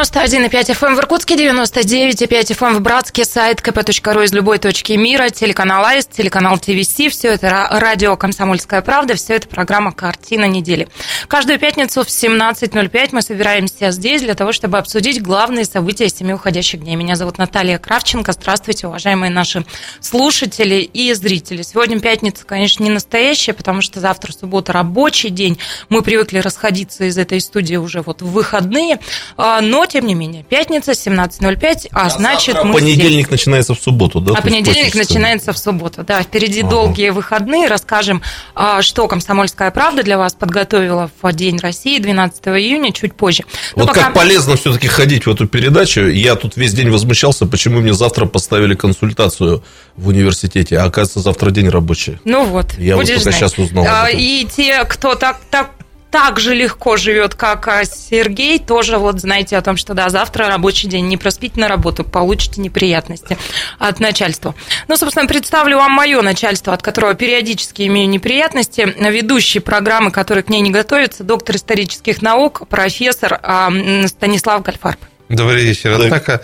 91,5 FM в Иркутске, 99,5 FM в Братске, сайт kp.ru из любой точки мира, телеканал АИС, телеканал ТВС, все это радио «Комсомольская правда», все это программа «Картина недели». Каждую пятницу в 17.05 мы собираемся здесь для того, чтобы обсудить главные события семи уходящих дней. Меня зовут Наталья Кравченко. Здравствуйте, уважаемые наши слушатели и зрители. Сегодня пятница, конечно, не настоящая, потому что завтра суббота рабочий день. Мы привыкли расходиться из этой студии уже вот в выходные, а, но тем не менее, пятница, 17.05, а, а значит мы понедельник здесь. начинается в субботу, да? А понедельник начинается в субботу, да. Впереди ага. долгие выходные. Расскажем, а, что «Комсомольская правда» для вас подготовила в День России 12 июня, чуть позже. Но вот пока... как полезно все таки ходить в эту передачу. Я тут весь день возмущался, почему мне завтра поставили консультацию в университете, а оказывается, завтра день рабочий. Ну вот, Я вот только знать. сейчас узнал. А, и те, кто так, так так же легко живет, как а, Сергей, тоже вот знаете о том, что да, завтра рабочий день, не проспите на работу, получите неприятности от начальства. Ну, собственно, представлю вам мое начальство, от которого периодически имею неприятности. Ведущий программы, который к ней не готовится, доктор исторических наук, профессор а, Станислав Гальфарб. Добрый вечер. Однако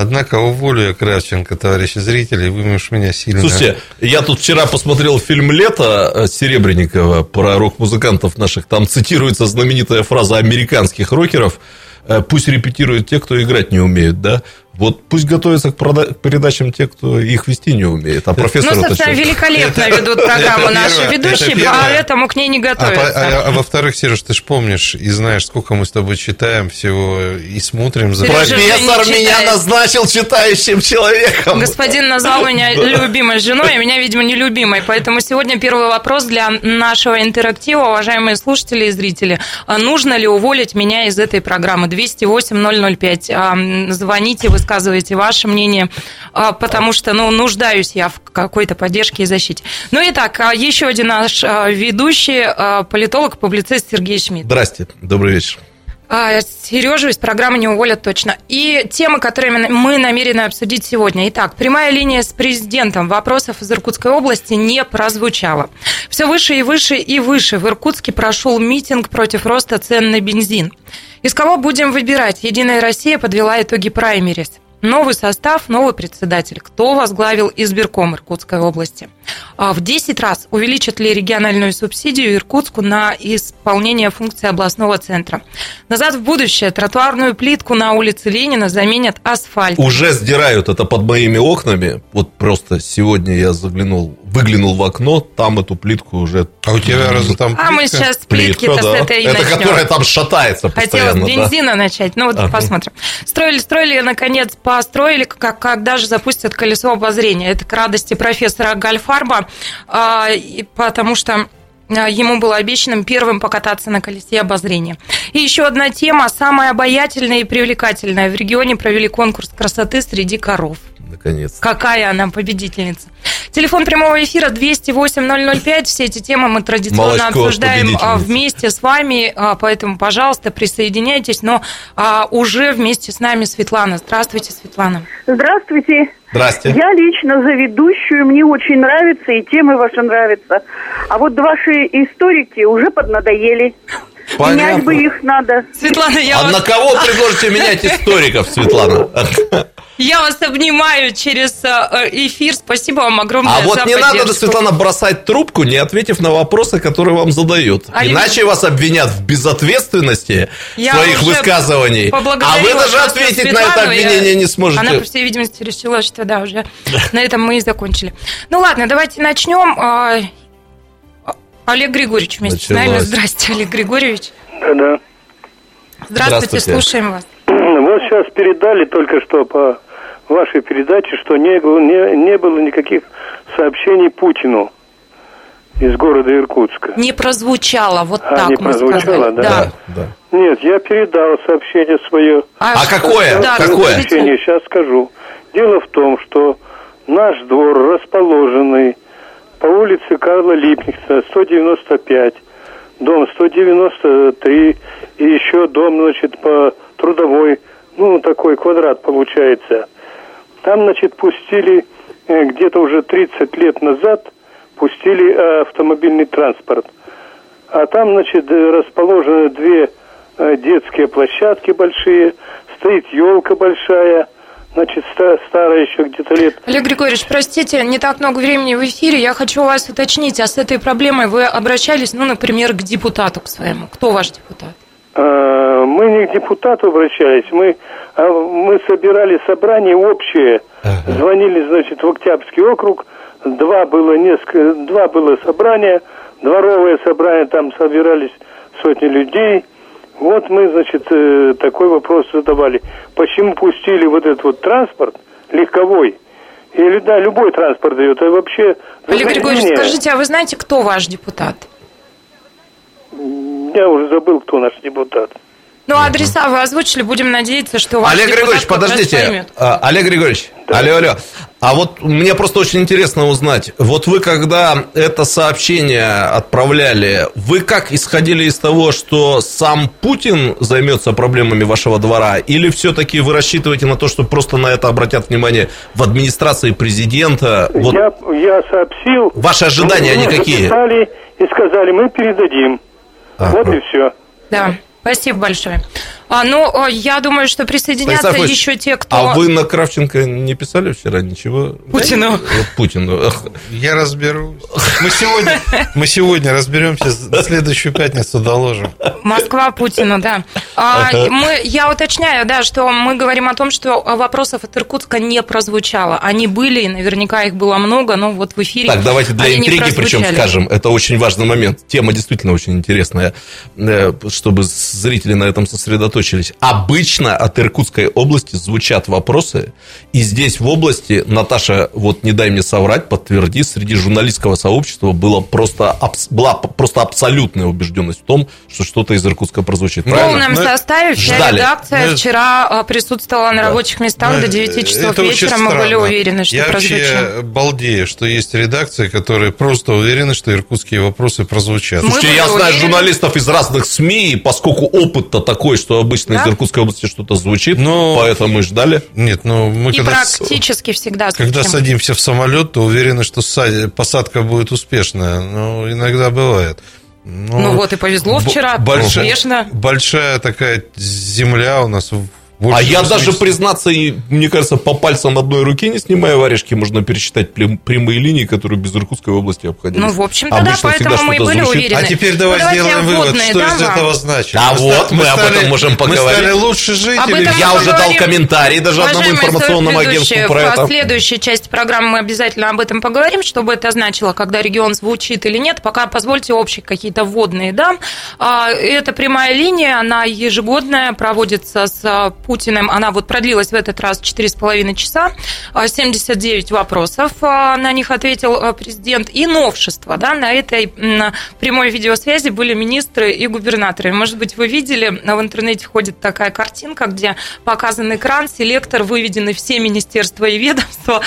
Однако уволю я Кравченко, товарищи зрители, вы меня сильно... Слушайте, я тут вчера посмотрел фильм «Лето» э, Серебренникова про рок-музыкантов наших. Там цитируется знаменитая фраза американских рокеров «Э, «Пусть репетируют те, кто играть не умеют», да? Вот пусть готовятся к, прода- к передачам те, кто их вести не умеет. А профессор Ну, собственно, великолепно это, ведут программу это наши первое, ведущие, это поэтому к ней не готовятся. А, а, а во-вторых, Сереж, ты же помнишь и знаешь, сколько мы с тобой читаем всего и смотрим. За... Профессор меня назначил читающим человеком. Господин назвал меня любимой женой, а меня, видимо, нелюбимой. Поэтому сегодня первый вопрос для нашего интерактива, уважаемые слушатели и зрители. А нужно ли уволить меня из этой программы? 208-005. Звоните, вы высказываете ваше мнение, а, потому что, ну, нуждаюсь я в какой-то поддержке и защите. Ну, и так, а, еще один наш а, ведущий, политолог, публицист Сергей Шмидт. Здрасте, добрый вечер. Сережу из программы не уволят точно. И темы, которые мы намерены обсудить сегодня. Итак, прямая линия с президентом. Вопросов из Иркутской области не прозвучало. Все выше и выше и выше. В Иркутске прошел митинг против роста цен на бензин. Из кого будем выбирать? Единая Россия подвела итоги праймерис. Новый состав, новый председатель. Кто возглавил избирком Иркутской области? А в 10 раз увеличат ли региональную субсидию Иркутску на исполнение функции областного центра? Назад в будущее. Тротуарную плитку на улице Ленина заменят асфальт. Уже сдирают это под моими окнами. Вот просто сегодня я заглянул, выглянул в окно, там эту плитку уже... А у тебя разве там плитка? А мы сейчас плитки-то да. с этой Это начнем. которая там шатается постоянно. Хотелось бензина да? начать. Ну вот ага. посмотрим. Строили, строили, наконец, построили, как, когда же запустят колесо обозрения. Это к радости профессора Гальфарба, а, потому что а, ему было обещано первым покататься на колесе обозрения. И еще одна тема, самая обаятельная и привлекательная. В регионе провели конкурс красоты среди коров наконец. Какая она победительница. Телефон прямого эфира 208-005. Все эти темы мы традиционно Молочко обсуждаем а, вместе с вами, а, поэтому, пожалуйста, присоединяйтесь. Но а, уже вместе с нами Светлана. Здравствуйте, Светлана. Здравствуйте. Здравствуйте. Я лично за ведущую, мне очень нравится, и темы ваши нравятся. А вот ваши историки уже поднадоели. Понятно. Менять бы их надо. Светлана, я А вас... на кого предложите менять историков, Светлана? Я вас обнимаю через э, эфир. Спасибо вам огромное А вот не поддержку. надо, Светлана, бросать трубку, не ответив на вопросы, которые вам задают. А Иначе вас обвинят в безответственности я своих высказываний. А вы даже ответить Светлану, на это обвинение я... не сможете. Она, по всей видимости, решила, что да, уже на этом мы и закончили. Ну ладно, давайте начнем. Олег Григорьевич вместе Началось. с нами. Здрасте, Олег Григорьевич. Да-да. Здравствуйте, Здравствуйте, слушаем вас. Вот сейчас передали только что по вашей передаче, что не было, не, не было никаких сообщений Путину из города Иркутска. Не прозвучало, вот а, так не прозвучало, да? да? Да. Нет, я передал сообщение свое. А, а какое? Да, какое? Сообщение, сейчас скажу. Дело в том, что наш двор, расположенный по улице Карла Липница, 195, дом 193, и еще дом, значит, по трудовой ну, такой квадрат получается. Там, значит, пустили э, где-то уже 30 лет назад пустили э, автомобильный транспорт. А там, значит, расположены две э, детские площадки большие, стоит елка большая – значит, старая еще где-то лет. Олег Григорьевич, простите, не так много времени в эфире. Я хочу у вас уточнить, а с этой проблемой вы обращались, ну, например, к депутату к своему. Кто ваш депутат? А, мы не к депутату обращались, мы, а, мы собирали собрание общее, ага. звонили, значит, в Октябрьский округ, два было несколько, два было собрания, дворовое собрание, там собирались сотни людей – вот мы, значит, э, такой вопрос задавали. Почему пустили вот этот вот транспорт легковой? Или, да, любой транспорт дает, а вообще... Олег Григорьевич, скажите, а вы знаете, кто ваш депутат? Я уже забыл, кто наш депутат. Ну, адреса вы озвучили, будем надеяться, что ваш Олег Григорьевич, подождите. А, Олег Григорьевич, да. алло, алло. А вот мне просто очень интересно узнать, вот вы когда это сообщение отправляли, вы как исходили из того, что сам Путин займется проблемами вашего двора, или все-таки вы рассчитываете на то, что просто на это обратят внимание в администрации президента? Вот я, я сообщил. Ваши ожидания мы, никакие? и сказали, мы передадим. А, вот и все. Да. Спасибо большое. А, ну, я думаю, что присоединятся Станислав еще те, кто... А вы на Кравченко не писали вчера ничего? Путину. Да? Путину. Я разберусь. Мы сегодня, мы сегодня разберемся, на следующую пятницу доложим. Москва Путину, да. А, мы, я уточняю, да, что мы говорим о том, что вопросов от Иркутска не прозвучало. Они были, и наверняка их было много, но вот в эфире Так, давайте для интриги причем скажем, это очень важный момент. Тема действительно очень интересная, э, чтобы зрители на этом сосредоточились сосредоточились. Обычно от Иркутской области звучат вопросы, и здесь в области, Наташа, вот не дай мне соврать, подтверди, среди журналистского сообщества было просто, была просто абсолютная убежденность в том, что что-то из Иркутска прозвучит. В полном ну, составе вся ждали. редакция мы... вчера а, присутствовала на да. рабочих местах мы... до 9 часов Это вечера, мы были уверены, что Я прозвучит. вообще балдею, что есть редакции, которые просто уверены, что иркутские вопросы прозвучат. Слушайте, я знаю уверены. журналистов из разных СМИ, поскольку опыт-то такой, что обычно да? из Иркутской области что-то звучит, но... поэтому и ждали. Нет, ну мы и когда... практически всегда Когда садимся в самолет, то уверены, что посадка будет успешная. Но иногда бывает. Ну, ну вот и повезло вчера, большая, успешно. Большая такая земля у нас больше а я даже, признаться, мне кажется, по пальцам одной руки, не снимая варежки, можно пересчитать прямые линии, которые без Иркутской области обходились. Ну, в общем-то, да, поэтому мы и были звучит. уверены. А теперь давай ну, сделаем вывод, что из этого значит. А мы вот, мы, мы об этом можем поговорить. Мы стали лучше жить. Я уже дал комментарий даже одному информационному агентству про это. В следующей части программы мы обязательно об этом поговорим, чтобы это значило, когда регион звучит или нет. Пока позвольте общие какие-то вводные, да. А, это прямая линия, она ежегодная, проводится с Путиным, она вот продлилась в этот раз 4,5 часа, 79 а, вопросов а, на них ответил а, президент, и новшество, да, на этой прямой видеосвязи были министры и губернаторы. Может быть, вы видели, в интернете ходит такая картинка, где показан экран, селектор, выведены все министерства и ведомства,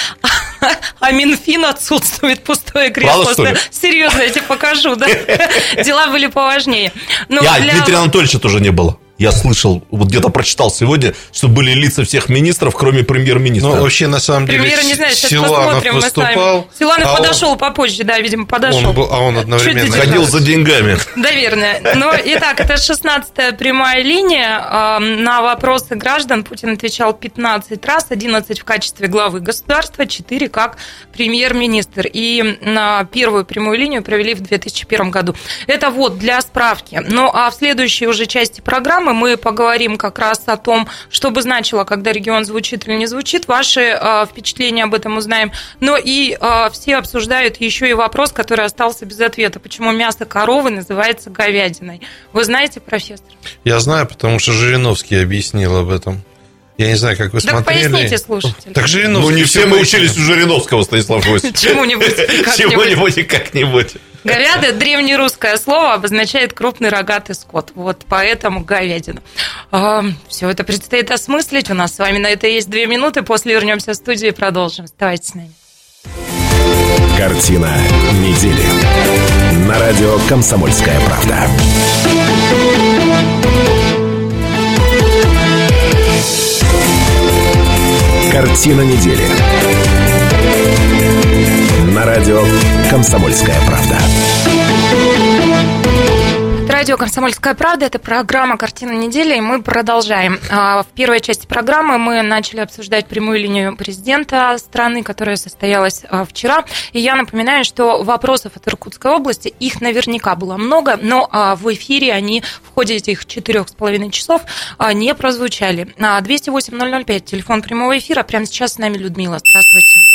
а Минфин отсутствует, пустое кресло. Серьезно, я тебе покажу, да? Дела были поважнее. Но я. Дмитрия Анатольевича тоже не было я слышал, вот где-то прочитал сегодня, что были лица всех министров, кроме премьер-министра. Ну, вообще, на самом деле, Премьер, не знаю, Силанов выступал. Силанов а подошел он... попозже, да, видимо, подошел. Он был, а он одновременно... Ходил за деньгами. Наверное. Но, итак, это 16-я прямая линия. На вопросы граждан Путин отвечал 15 раз, 11 в качестве главы государства, 4 как премьер-министр. И на первую прямую линию провели в 2001 году. Это вот для справки. Ну, а в следующей уже части программы программы мы поговорим как раз о том, что бы значило, когда регион звучит или не звучит. Ваши э, впечатления об этом узнаем. Но и э, все обсуждают еще и вопрос, который остался без ответа. Почему мясо коровы называется говядиной? Вы знаете, профессор? Я знаю, потому что Жириновский объяснил об этом. Я не знаю, как вы так смотрели. поясните слушателям. Так Жириновский... Ну, не все мы учились у Жириновского, Станислав Войсович. Чему-нибудь. Чего-нибудь и как-нибудь. Говядина, древнерусское слово, обозначает крупный рогатый скот. Вот поэтому говядина. А, все это предстоит осмыслить. У нас с вами на это есть две минуты. После вернемся в студию и продолжим. Оставайтесь с нами. Картина недели. На радио «Комсомольская правда». Картина недели На радио «Комсомольская правда». Радио «Комсомольская правда» – это программа «Картина недели», и мы продолжаем. А, в первой части программы мы начали обсуждать прямую линию президента страны, которая состоялась а, вчера. И я напоминаю, что вопросов от Иркутской области, их наверняка было много, но а, в эфире они в ходе этих четырех с половиной часов не прозвучали. 208-005, телефон прямого эфира. Прямо сейчас с нами Людмила. Здравствуйте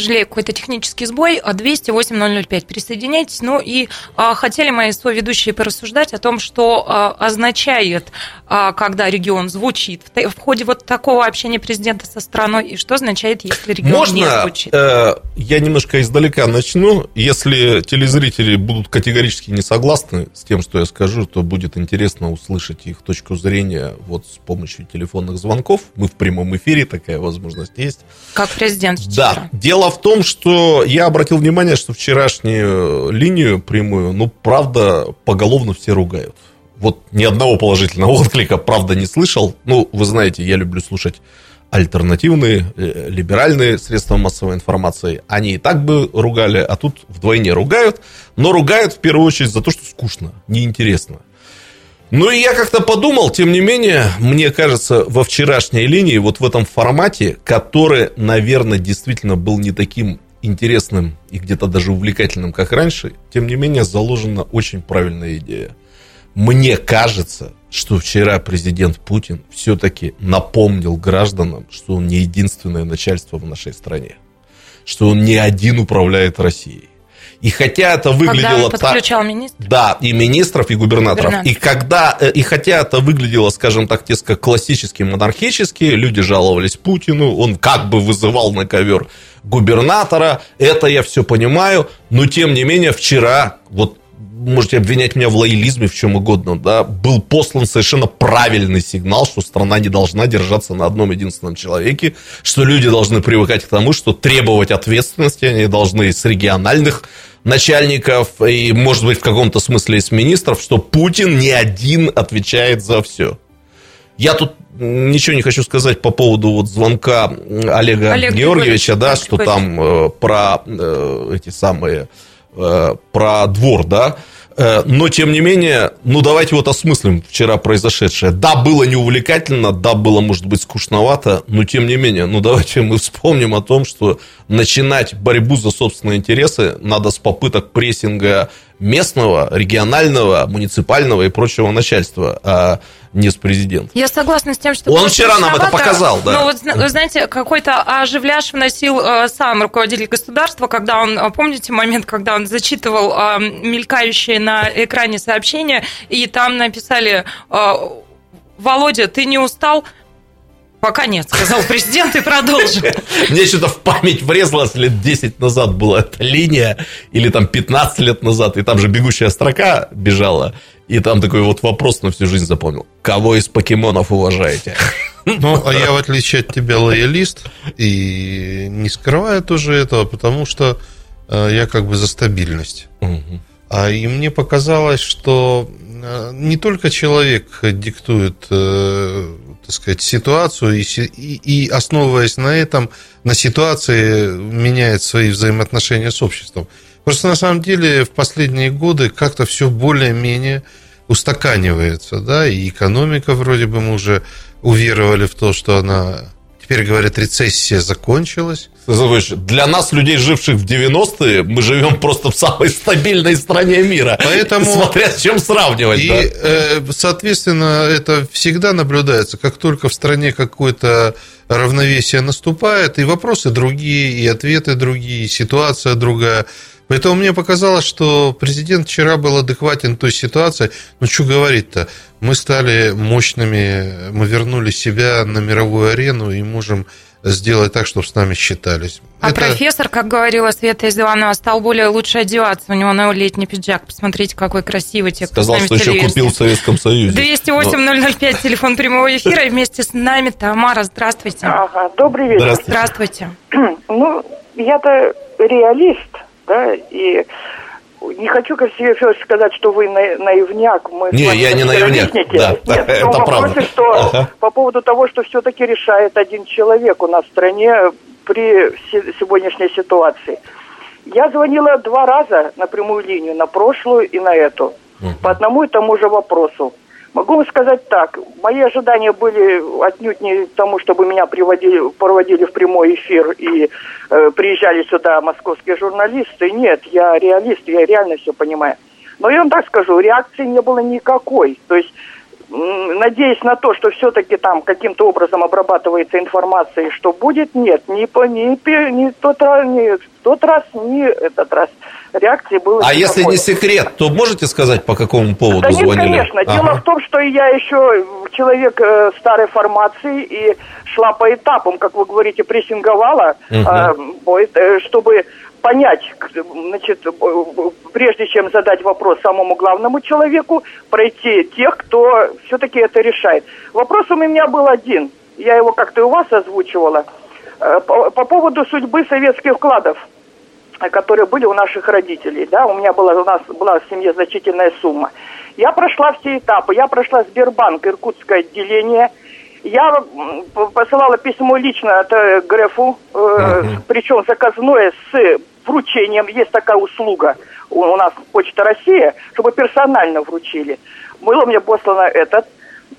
сожалению, какой-то технический сбой. 208-005. Присоединяйтесь. Ну и а, хотели мои соведущие порассуждать о том, что а, означает, а, когда регион звучит в, в ходе вот такого общения президента со страной, и что означает, если регион Можно, не звучит. Э, я немножко издалека начну. Если телезрители будут категорически не согласны с тем, что я скажу, то будет интересно услышать их точку зрения вот с помощью телефонных звонков. Мы в прямом эфире, такая возможность есть. Как президент вчера. Да. Дело В том, что я обратил внимание, что вчерашнюю линию прямую, ну, правда, поголовно все ругают. Вот ни одного положительного отклика, правда, не слышал. Ну, вы знаете, я люблю слушать альтернативные, э, либеральные средства массовой информации. Они и так бы ругали, а тут вдвойне ругают. Но ругают в первую очередь за то, что скучно, неинтересно. Ну и я как-то подумал, тем не менее, мне кажется, во вчерашней линии, вот в этом формате, который, наверное, действительно был не таким интересным и где-то даже увлекательным, как раньше, тем не менее, заложена очень правильная идея. Мне кажется, что вчера президент Путин все-таки напомнил гражданам, что он не единственное начальство в нашей стране, что он не один управляет Россией и хотя это выглядело когда он так, министров? Да, и министров, и губернаторов. Губернатор. И когда, э, и хотя это выглядело, скажем так, несколько классически монархически, люди жаловались Путину, он как бы вызывал на ковер губернатора, это я все понимаю, но тем не менее вчера, вот можете обвинять меня в лоялизме, в чем угодно, да, был послан совершенно правильный сигнал, что страна не должна держаться на одном единственном человеке, что люди должны привыкать к тому, что требовать ответственности они должны с региональных начальников и, может быть, в каком-то смысле из министров, что Путин не один отвечает за все. Я тут ничего не хочу сказать по поводу вот звонка Олега Олег Георгиевича, да, что там э, про э, эти самые Э, про двор, да, но, тем не менее, ну, давайте вот осмыслим вчера произошедшее. Да, было неувлекательно, да, было, может быть, скучновато, но, тем не менее, ну, давайте мы вспомним о том, что начинать борьбу за собственные интересы надо с попыток прессинга местного, регионального, муниципального и прочего начальства, а не с президентом. Я согласна с тем, что... Он вчера нам это показал, да. Ну, вот, вы знаете, какой-то оживляж вносил э, сам руководитель государства, когда он, э, помните момент, когда он зачитывал э, мелькающие на экране сообщения, и там написали... Володя, ты не устал? Пока нет, сказал президент и продолжил. Мне что-то в память врезалось лет 10 назад была эта линия, или там 15 лет назад, и там же бегущая строка бежала, и там такой вот вопрос на всю жизнь запомнил. Кого из покемонов уважаете? Ну, а я, в отличие от тебя, лоялист, и не скрываю тоже этого, потому что э, я как бы за стабильность. Угу. А и мне показалось, что э, не только человек диктует э, так сказать, ситуацию и, и, и основываясь на этом, на ситуации меняет свои взаимоотношения с обществом. Просто на самом деле в последние годы как-то все более-менее устаканивается, да, и экономика вроде бы мы уже уверовали в то, что она Теперь, говорят, рецессия закончилась. Для нас, людей, живших в 90-е, мы живем просто в самой стабильной стране мира. Поэтому... Смотря с чем сравнивать. И, да. Э, соответственно, это всегда наблюдается. Как только в стране какое-то равновесие наступает, и вопросы другие, и ответы другие, и ситуация другая. Поэтому мне показалось, что президент вчера был адекватен той ситуации. Ну, что говорить-то? Мы стали мощными, мы вернули себя на мировую арену и можем сделать так, чтобы с нами считались. А Это... профессор, как говорила Света Изиланова, стал более лучше одеваться. У него новый летний пиджак. Посмотрите, какой красивый. Те, Сказал, что еще купил в Советском Союзе. 208-005, Но... телефон прямого эфира. И вместе с нами Тамара. Здравствуйте. Ага, добрый вечер. Здравствуйте. Здравствуйте. Ну, я-то реалист да, и не хочу, как себе сказать, что вы наивняк. Мы не, я не наивняк, да, Нет, это правда. что ага. по поводу того, что все-таки решает один человек у нас в стране, при сегодняшней ситуации. Я звонила два раза на прямую линию, на прошлую и на эту, по одному и тому же вопросу. Могу вам сказать так, мои ожидания были отнюдь не тому, чтобы меня приводили, проводили в прямой эфир и э, приезжали сюда московские журналисты. Нет, я реалист, я реально все понимаю. Но я вам так скажу, реакции не было никакой. То есть надеясь на то, что все-таки там каким-то образом обрабатывается информация, и что будет, нет, ни, по, ни, ни, тот, ни тот раз, ни этот раз реакции было. А если не секрет, то можете сказать, по какому поводу да звонили? Нет, конечно. Ага. Дело в том, что я еще человек э, старой формации и шла по этапам, как вы говорите, прессинговала, угу. э, чтобы понять, значит, прежде чем задать вопрос самому главному человеку, пройти тех, кто все-таки это решает. Вопрос у меня был один. Я его как-то у вас озвучивала. Э, по, по поводу судьбы советских вкладов, которые были у наших родителей. Да, у меня была, у нас была в семье значительная сумма. Я прошла все этапы. Я прошла Сбербанк, Иркутское отделение – я посылала письмо лично от э, Грефу, э, причем заказное с вручением. Есть такая услуга у, у нас Почта Россия, чтобы персонально вручили. Было мне послано этот,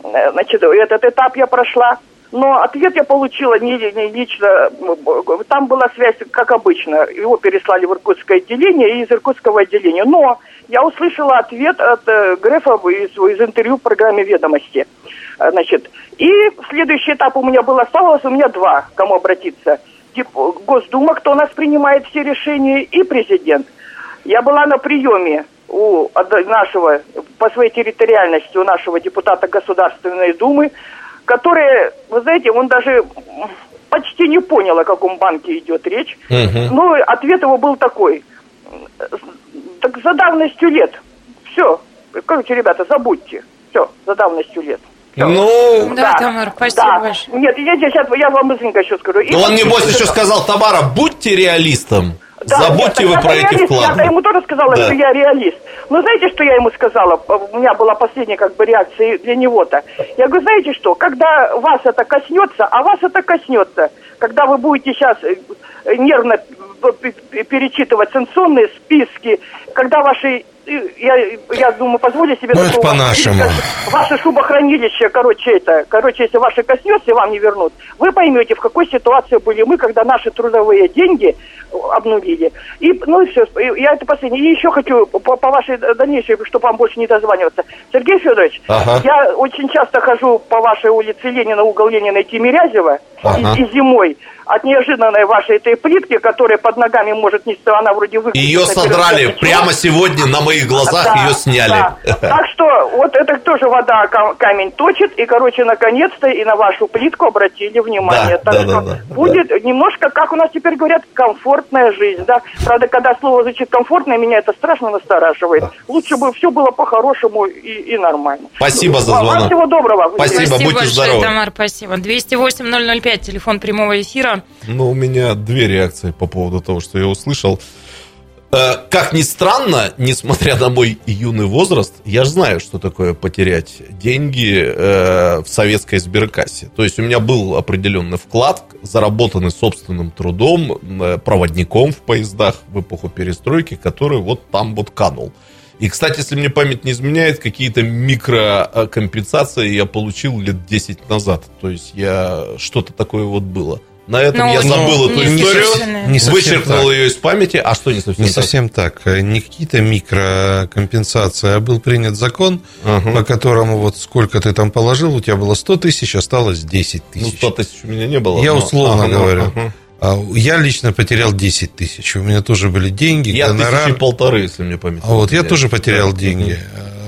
э, значит, этот этап я прошла. Но ответ я получила не, не лично. Там была связь, как обычно. Его переслали в Иркутское отделение и из Иркутского отделения. Но я услышала ответ от э, Грефа из, из интервью в программе «Ведомости». Значит, и следующий этап у меня был, оставалось у меня два, кому обратиться. Госдума, кто у нас принимает все решения, и президент. Я была на приеме у нашего, по своей территориальности, у нашего депутата Государственной Думы, который, вы знаете, он даже почти не понял, о каком банке идет речь. Угу. Но ответ его был такой. Так за давностью лет. Все. Короче, ребята, забудьте. Все, за давностью лет. Ну, да, да, Тамара, спасибо да. большое. Нет, я сейчас я вам быстренько еще скажу. Но он, небось, еще сказал, Тамара, будьте реалистом. Да, Забудьте нет, вы про эти вклады. Я ему тоже сказала, да. что я реалист. Но знаете, что я ему сказала? У меня была последняя как бы реакция для него-то. Я говорю, знаете что, когда вас это коснется, а вас это коснется, когда вы будете сейчас э, нервно перечитывать санкционные списки, когда ваши я, я думаю, позволю себе... Ну, это по-нашему. Ваше шубохранилище, короче, это, короче, если ваши коснется и вам не вернут, вы поймете, в какой ситуации были мы, когда наши трудовые деньги обнулили. И, ну и все, я это последнее. И еще хочу по, по вашей дальнейшей, чтобы вам больше не дозваниваться. Сергей Федорович, ага. я очень часто хожу по вашей улице Ленина, угол Ленина и Тимирязева, ага. и, и зимой от неожиданной вашей этой плитки, которая под ногами может нести, она вроде выглядит. Ее содрали прямо сегодня на моих глазах, да, ее сняли. Да. Так что вот это тоже вода камень точит, и, короче, наконец-то и на вашу плитку обратили внимание. Да, так да, что да, да, будет да. немножко, как у нас теперь говорят, комфортная жизнь, да. Правда, когда слово звучит комфортное, меня это страшно настораживает. Да. Лучше бы все было по-хорошему и, и нормально. Спасибо за звонок. Вам всего доброго. Спасибо, спасибо будьте большое, здоровы. Тамар, спасибо. 208 005, телефон прямого эфира. Ну, у меня две реакции по поводу того, что я услышал. Э, как ни странно, несмотря на мой юный возраст, я же знаю, что такое потерять деньги э, в советской сберкассе. То есть у меня был определенный вклад, заработанный собственным трудом, э, проводником в поездах в эпоху перестройки, который вот там вот канул. И, кстати, если мне память не изменяет, какие-то микрокомпенсации я получил лет 10 назад. То есть я что-то такое вот было. На этом Но я забыл эту историю, не вычеркнул так. ее из памяти. А что не совсем Не так? совсем так. Не какие-то микрокомпенсации, а был принят закон, uh по которому вот сколько ты там положил, у тебя было 100 тысяч, осталось 10 тысяч. Ну, 100 тысяч у меня не было. Я но... условно ага, говорю. Ага. Я лично потерял 10 тысяч. У меня тоже были деньги. Я гонорар. тысячи полторы, если мне память. А вот я тоже потерял деньги.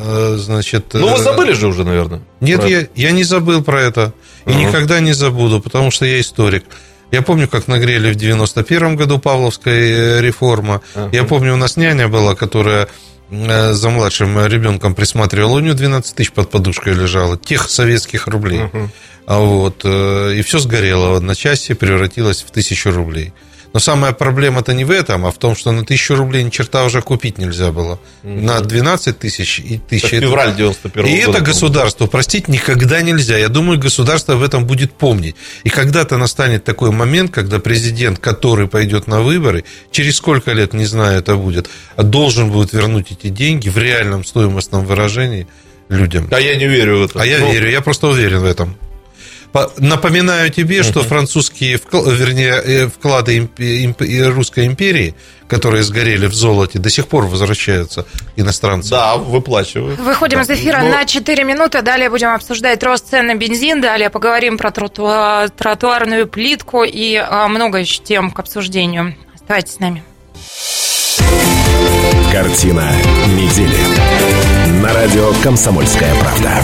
А, значит, ну, вы э, забыли же уже, наверное. Нет, я, я не забыл про это. И uh никогда не забуду, потому что я историк. Я помню, как нагрели в 91 году Павловская э, реформа. Uh-huh. Я помню, у нас няня была, которая э, за младшим ребенком присматривала. У нее 12 тысяч под подушкой лежало. Тех советских рублей. Uh-huh. А вот, э, и все сгорело в одночасье, превратилось в тысячу рублей. Но самая проблема-то не в этом, а в том, что на тысячу рублей ни черта уже купить нельзя было. Угу. На 12 тысяч и тысяча... Это февраль 91 И года, это государство простить никогда нельзя. Я думаю, государство в этом будет помнить. И когда-то настанет такой момент, когда президент, который пойдет на выборы, через сколько лет, не знаю, это будет, должен будет вернуть эти деньги в реальном стоимостном выражении людям. А я не верю в это. А я ну... верю, я просто уверен в этом. Напоминаю тебе, что французские, вернее, э, вклады русской империи, которые сгорели в золоте, до сих пор возвращаются иностранцам. Да, выплачивают. Выходим да. из эфира Но... на 4 минуты. Далее будем обсуждать рост цен на бензин. Далее поговорим про тротуар, тротуарную плитку и а, много еще тем к обсуждению. Оставайтесь с нами. Картина недели. На радио «Комсомольская правда».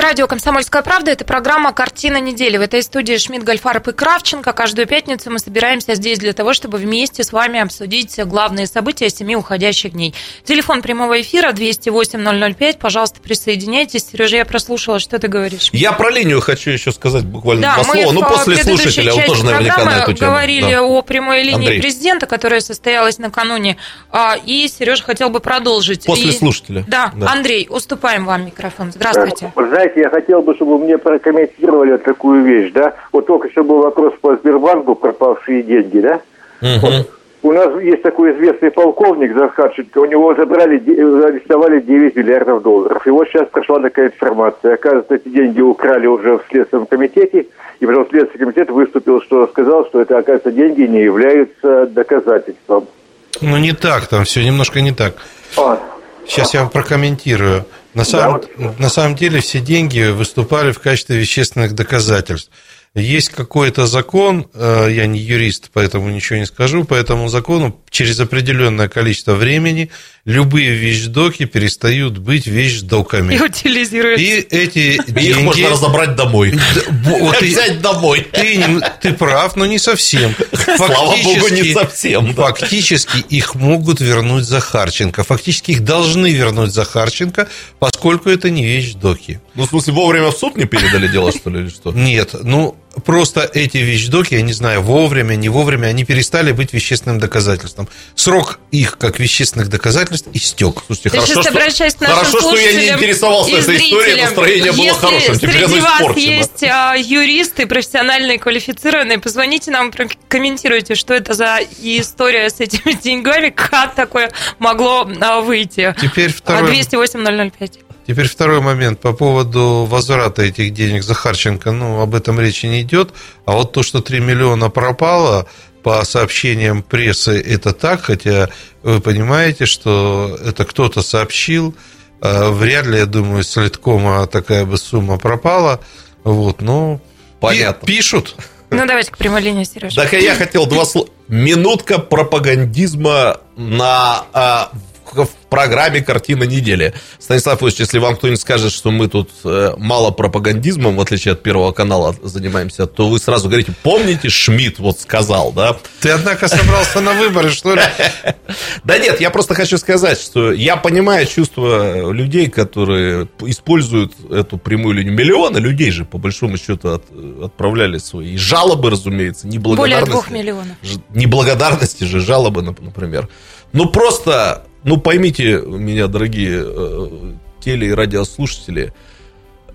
Это радио «Комсомольская правда». Это программа «Картина недели». В этой студии Шмидт, Гольфарб и Кравченко. Каждую пятницу мы собираемся здесь для того, чтобы вместе с вами обсудить главные события семи уходящих дней. Телефон прямого эфира 208-005. Пожалуйста, присоединяйтесь. Сережа, я прослушала, что ты говоришь. Я про линию хочу еще сказать буквально да, два слова. Ну, после слушателя, он тоже наверняка на эту тему. говорили да. о прямой линии Андрей. президента, которая состоялась накануне. А, и Сережа хотел бы продолжить. После и... слушателя. Да. да, Андрей, уступаем вам микрофон. Здравствуйте знаете, я хотел бы, чтобы мне прокомментировали такую вещь, да. Вот только что был вопрос по Сбербанку, пропавшие деньги, да. Угу. Вот. У нас есть такой известный полковник Захарченко, у него забрали, арестовали 9 миллиардов долларов. И вот сейчас прошла такая информация. Оказывается, эти деньги украли уже в Следственном комитете, и потом Следственный комитет выступил, что сказал, что это, оказывается, деньги не являются доказательством. Ну, не так, там все немножко не так. А. Сейчас я прокомментирую. На самом, да, на самом деле все деньги выступали в качестве вещественных доказательств. Есть какой-то закон, э, я не юрист, поэтому ничего не скажу, по этому закону через определенное количество времени любые вещдоки перестают быть вещдоками. И утилизируются. И эти деньги... Их можно разобрать домой. Вот, Взять домой. Ты, ты прав, но не совсем. Слава богу, не совсем. Да. Фактически их могут вернуть Захарченко. Фактически их должны вернуть Захарченко, поскольку это не вещдоки. Ну, в смысле, вовремя в суд не передали дело, что ли, или что? Нет, ну, просто эти вещдоки, я не знаю, вовремя, не вовремя, они перестали быть вещественным доказательством. Срок их как вещественных доказательств истек. Слушайте, Ты хорошо, что, хорошо, что я не интересовался этой историей, настроение было хорошим, теперь среди вас есть а, юристы, профессиональные, квалифицированные, позвоните нам, комментируйте, что это за история с этими деньгами, как такое могло а, выйти. Теперь второй... 208 005. Теперь второй момент по поводу возврата этих денег Захарченко. Ну, об этом речи не идет. А вот то, что 3 миллиона пропало, по сообщениям прессы это так, хотя вы понимаете, что это кто-то сообщил. А вряд ли, я думаю, с Литкома такая бы сумма пропала. Вот, но Понятно. пишут. Ну, давайте к прямой линии, Сережа. Так, я хотел два слова. Минутка пропагандизма на а, в программе «Картина недели». Станислав Ильич, если вам кто-нибудь скажет, что мы тут э, мало пропагандизмом, в отличие от Первого канала, занимаемся, то вы сразу говорите, помните, Шмидт вот сказал, да? Ты, однако, собрался на выборы, что ли? Да нет, я просто хочу сказать, что я понимаю чувства людей, которые используют эту прямую линию. Миллионы людей же, по большому счету, отправляли свои жалобы, разумеется, неблагодарности. Более двух миллионов. Неблагодарности же, жалобы, например. Ну, просто ну, поймите меня, дорогие э, теле- и радиослушатели,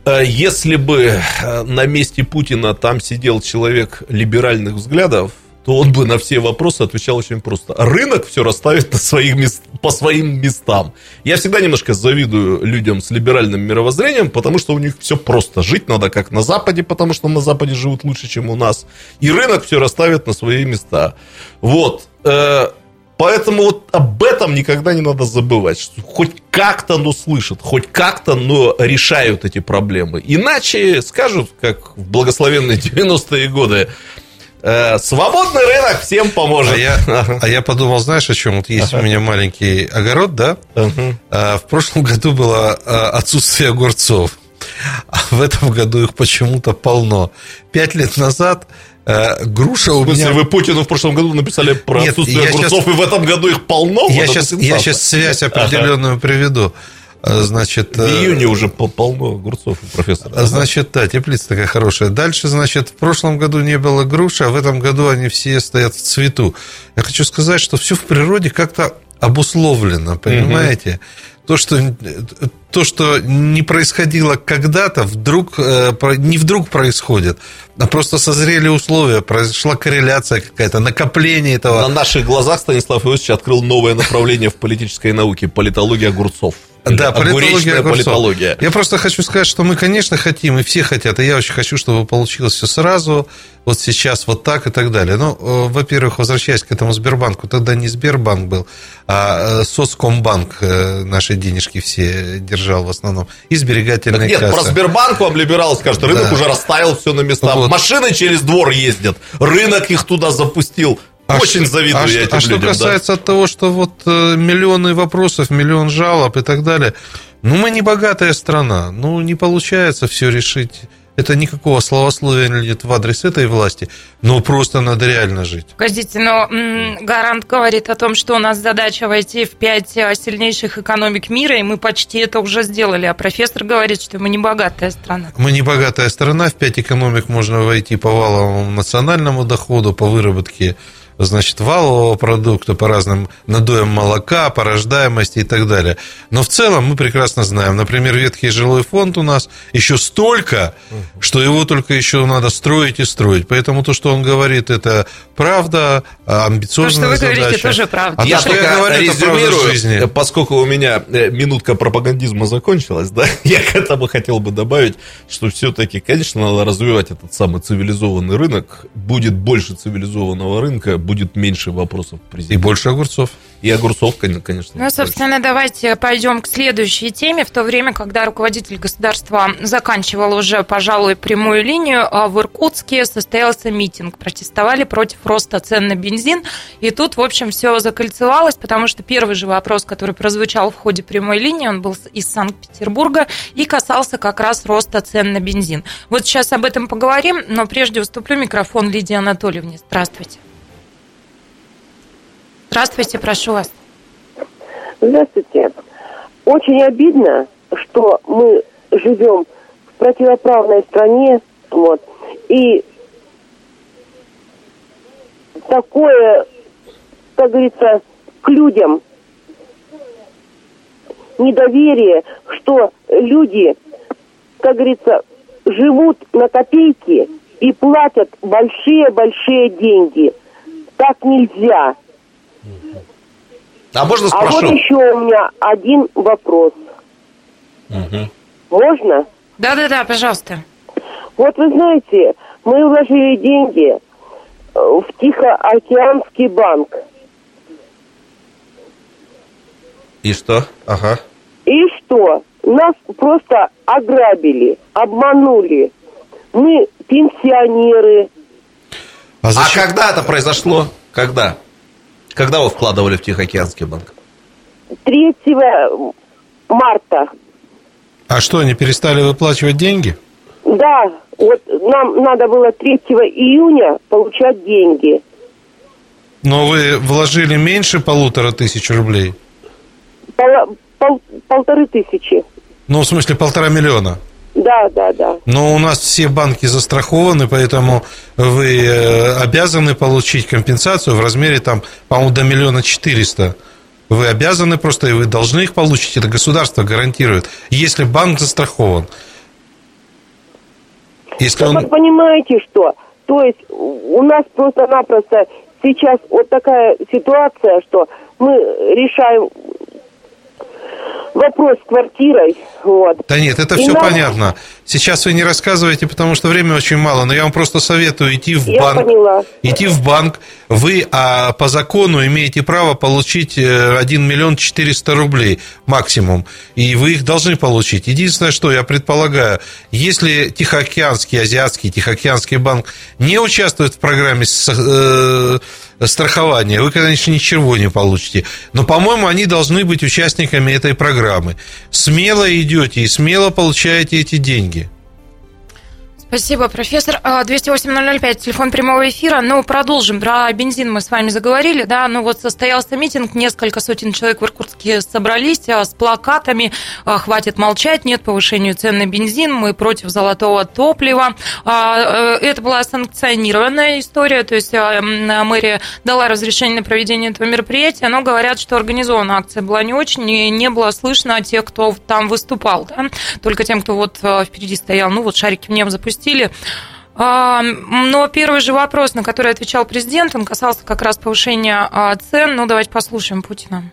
э, если бы э, на месте Путина там сидел человек либеральных взглядов, то он бы на все вопросы отвечал очень просто. Рынок все расставит на своих мест, по своим местам. Я всегда немножко завидую людям с либеральным мировоззрением, потому что у них все просто. Жить надо как на Западе, потому что на Западе живут лучше, чем у нас. И рынок все расставит на свои места. Вот. Поэтому вот об этом никогда не надо забывать, что хоть как-то, но слышат, хоть как-то, но решают эти проблемы. Иначе скажут, как в благословенные 90-е годы, э, свободный рынок всем поможет. А я, а я подумал, знаешь, о чем? Вот есть ага. у меня маленький огород, да? Ага. А, в прошлом году было а, отсутствие огурцов. А в этом году их почему-то полно. Пять лет назад груша у меня... вы Путину в прошлом году написали про Нет, отсутствие огурцов, сейчас... и в этом году их полно? Я, сейчас, я сейчас связь определенную ага. приведу. Э, значит, в июне уже полно огурцов у профессора. Значит, да, теплица такая хорошая. Дальше, значит, в прошлом году не было груши, а в этом году они все стоят в цвету. Я хочу сказать, что все в природе как-то обусловлено, понимаете? Угу. То, что, то, что не происходило когда-то, вдруг, э, не вдруг происходит, а просто созрели условия, произошла корреляция какая-то, накопление этого. На наших глазах Станислав Иосифович открыл новое направление в политической науке – политология огурцов. Да, политология, политология. Я просто хочу сказать, что мы, конечно, хотим, и все хотят, и я очень хочу, чтобы получилось все сразу, вот сейчас вот так и так далее. Ну, э, во-первых, возвращаясь к этому Сбербанку, тогда не Сбербанк был, а э, Соскомбанк э, наши денежки все держал в основном, и сберегательная нет, касса. про Сбербанк вам либералы скажут, рынок да. уже расставил все на места, вот. машины через двор ездят, рынок их туда запустил. А Очень что, завидую а я этим А что касается да. того, что вот э, миллионы вопросов, миллион жалоб и так далее, ну, мы не богатая страна, ну, не получается все решить. Это никакого словословия нет в адрес этой власти, но просто надо реально жить. Погодите, но Гарант говорит о том, что у нас задача войти в пять э, сильнейших экономик мира, и мы почти это уже сделали. А профессор говорит, что мы не богатая страна. Мы не богатая страна, в пять экономик можно войти по валовому национальному доходу, по выработке значит, валового продукта, по разным надоям молока, по рождаемости и так далее. Но в целом мы прекрасно знаем, например, ветхий жилой фонд у нас еще столько, что его только еще надо строить и строить. Поэтому то, что он говорит, это правда, амбициозная то, что вы задача. говорите, тоже правда. А я то, я говорю, резюмирую, жизни. поскольку у меня э, минутка пропагандизма закончилась, да, я к этому хотел бы добавить, что все-таки, конечно, надо развивать этот самый цивилизованный рынок. Будет больше цивилизованного рынка, будет меньше вопросов президенту. И больше огурцов. И огурцов, конечно. Ну, собственно, больше. давайте пойдем к следующей теме. В то время, когда руководитель государства заканчивал уже, пожалуй, прямую линию, а в Иркутске состоялся митинг. Протестовали против роста цен на бензин. И тут, в общем, все закольцевалось, потому что первый же вопрос, который прозвучал в ходе прямой линии, он был из Санкт-Петербурга и касался как раз роста цен на бензин. Вот сейчас об этом поговорим, но прежде уступлю микрофон Лидии Анатольевне. Здравствуйте. Здравствуйте, прошу вас. Здравствуйте. Очень обидно, что мы живем в противоправной стране, вот, и такое, как говорится, к людям недоверие, что люди, как говорится, живут на копейки и платят большие-большие деньги. Так нельзя. А можно спрошу? А вот еще у меня один вопрос. Угу. Можно? Да-да-да, пожалуйста. Вот вы знаете, мы вложили деньги э, в Тихоокеанский банк. И что? Ага. И что? Нас просто ограбили, обманули. Мы пенсионеры. А, а когда это произошло? Когда? Когда вы вкладывали в Тихоокеанский банк? 3 марта. А что, они перестали выплачивать деньги? Да, вот нам надо было 3 июня получать деньги. Но вы вложили меньше полутора тысяч рублей? Пол, пол, полторы тысячи. Ну, в смысле, полтора миллиона? Да, да, да. Но у нас все банки застрахованы, поэтому вы э, обязаны получить компенсацию в размере, там, по-моему, до миллиона четыреста. Вы обязаны просто, и вы должны их получить. Это государство гарантирует, если банк застрахован. Если он... Вы понимаете, что? То есть у нас просто-напросто сейчас вот такая ситуация, что мы решаем вопрос с квартирой. Вот. Да нет, это и все нам... понятно. Сейчас вы не рассказываете, потому что времени очень мало, но я вам просто советую идти в я банк. Поняла. Идти в банк. Вы а, по закону имеете право получить 1 э, миллион 400 рублей максимум. И вы их должны получить. Единственное, что я предполагаю, если Тихоокеанский, Азиатский, Тихоокеанский банк не участвует в программе с, э, страхования, вы, конечно, ничего не получите. Но, по-моему, они должны быть участниками этой программы. Смело идете и смело получаете эти деньги. Спасибо, профессор. 208-005, а, телефон прямого эфира. Ну, продолжим. Про бензин мы с вами заговорили, да. Ну, вот состоялся митинг, несколько сотен человек в Иркутске собрались а, с плакатами а, «Хватит молчать, нет повышения цен на бензин, мы против золотого топлива». Э, это была санкционированная история, то есть мэрия дала разрешение на проведение этого мероприятия, но говорят, что организованная акция была не очень, и не было слышно тех, кто там выступал, да? только тем, кто вот впереди стоял, ну, вот шарики в небо запустили запустили. А, но первый же вопрос, на который отвечал президент, он касался как раз повышения а, цен. Ну, давайте послушаем Путина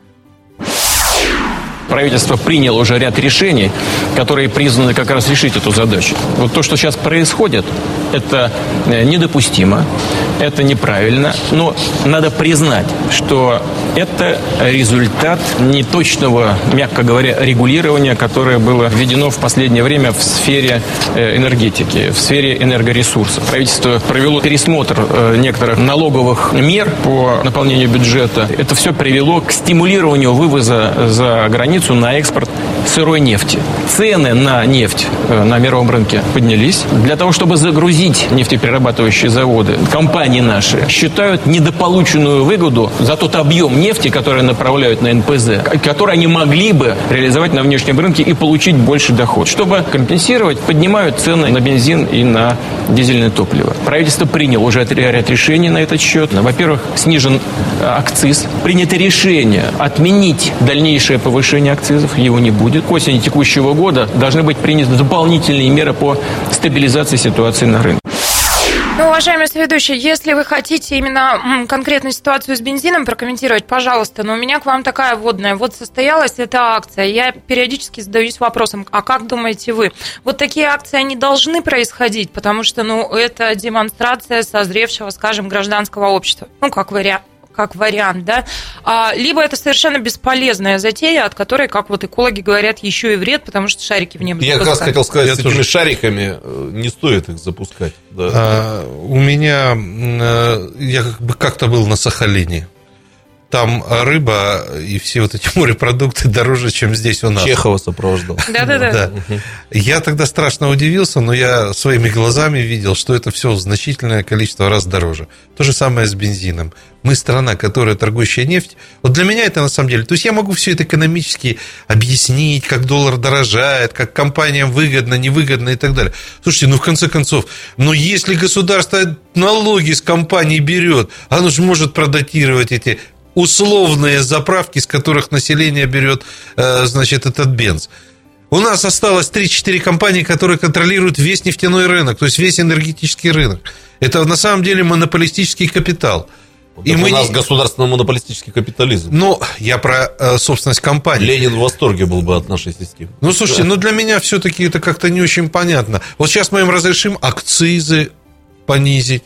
правительство приняло уже ряд решений, которые призваны как раз решить эту задачу. Вот то, что сейчас происходит, это э, недопустимо, это неправильно, но надо признать, что это результат неточного, мягко говоря, регулирования, которое было введено в последнее время в сфере э, энергетики, в сфере энергоресурсов. Правительство провело пересмотр э, некоторых налоговых мер по наполнению бюджета. Это все привело к стимулированию вывоза за границу на экспорт сырой нефти. Цены на нефть э, на мировом рынке поднялись. Для того, чтобы загрузить нефтеперерабатывающие заводы, компании наши считают недополученную выгоду за тот объем нефти, который направляют на НПЗ, который они могли бы реализовать на внешнем рынке и получить больше доход. Чтобы компенсировать, поднимают цены на бензин и на дизельное топливо. Правительство приняло уже ряд решений на этот счет. Во-первых, снижен э, акциз. Принято решение отменить дальнейшее повышение акцизов, его не будет. К осени текущего года должны быть приняты дополнительные меры по стабилизации ситуации на рынке. Ну, уважаемый соведущий, если вы хотите именно конкретную ситуацию с бензином прокомментировать, пожалуйста, но у меня к вам такая вводная. Вот состоялась эта акция. Я периодически задаюсь вопросом, а как думаете вы? Вот такие акции, они должны происходить, потому что, ну, это демонстрация созревшего, скажем, гражданского общества. Ну, как вариант как вариант, да, а, либо это совершенно бесполезная затея, от которой, как вот экологи говорят, еще и вред, потому что шарики в небо Я как раз хотел сказать, Я с тоже... этими шариками э, не стоит их запускать. Да. А, у меня, э, я как бы как-то был на Сахалине, там рыба и все вот эти морепродукты дороже, чем здесь у нас. Чехова сопровождал. Да-да-да. Я тогда страшно удивился, но я своими глазами видел, что это все значительное количество раз дороже. То же самое с бензином. Мы страна, которая торгующая нефть. Вот для меня это на самом деле... То есть я могу все это экономически объяснить, как доллар дорожает, как компаниям выгодно, невыгодно и так далее. Слушайте, ну в конце концов, но если государство налоги с компаний берет, оно же может продатировать эти условные заправки, с которых население берет, э, значит, этот бенз. У нас осталось 3-4 компании, которые контролируют весь нефтяной рынок, то есть весь энергетический рынок. Это на самом деле монополистический капитал. И мы у нас не... государственно-монополистический капитализм. Ну, я про э, собственность компании. Ленин в восторге был бы от нашей системы. Ну, слушайте, да. ну для меня все-таки это как-то не очень понятно. Вот сейчас мы им разрешим акцизы понизить.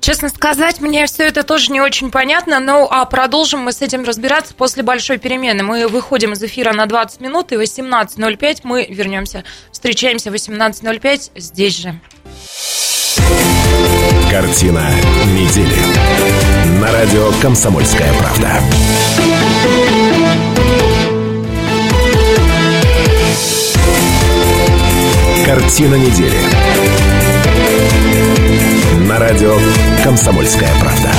Честно сказать, мне все это тоже не очень понятно, но а продолжим мы с этим разбираться после большой перемены. Мы выходим из эфира на 20 минут, и 18.05 мы вернемся. Встречаемся в 18.05 здесь же. Картина недели. На радио «Комсомольская правда». Картина недели радио «Комсомольская правда».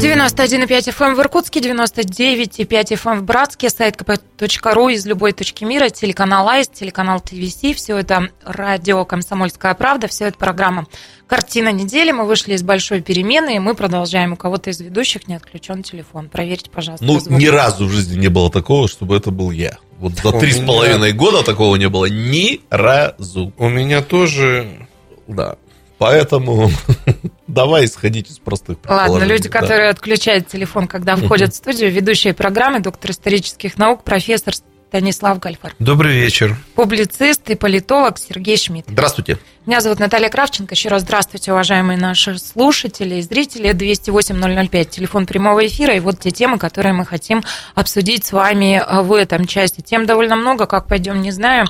91,5 FM эм в Иркутске, 99,5 FM эм в Братске, сайт kp.ru из любой точки мира, телеканал АИС, телеканал ТВС, все это радио «Комсомольская правда», все это программа «Картина недели». Мы вышли из большой перемены, и мы продолжаем. У кого-то из ведущих не отключен телефон. Проверьте, пожалуйста. Ну, звук. ни разу в жизни не было такого, чтобы это был я. Вот за три с половиной года такого не было ни разу. У меня тоже да. Поэтому давай исходить из простых Ладно, люди, да. которые отключают телефон, когда входят в студию, ведущие программы, доктор исторических наук, профессор Станислав Гальфар. Добрый вечер. Публицист и политолог Сергей Шмидт. Здравствуйте. Меня зовут Наталья Кравченко. Еще раз здравствуйте, уважаемые наши слушатели и зрители. 208-005, телефон прямого эфира. И вот те темы, которые мы хотим обсудить с вами в этом части. Тем довольно много, как пойдем, не знаю.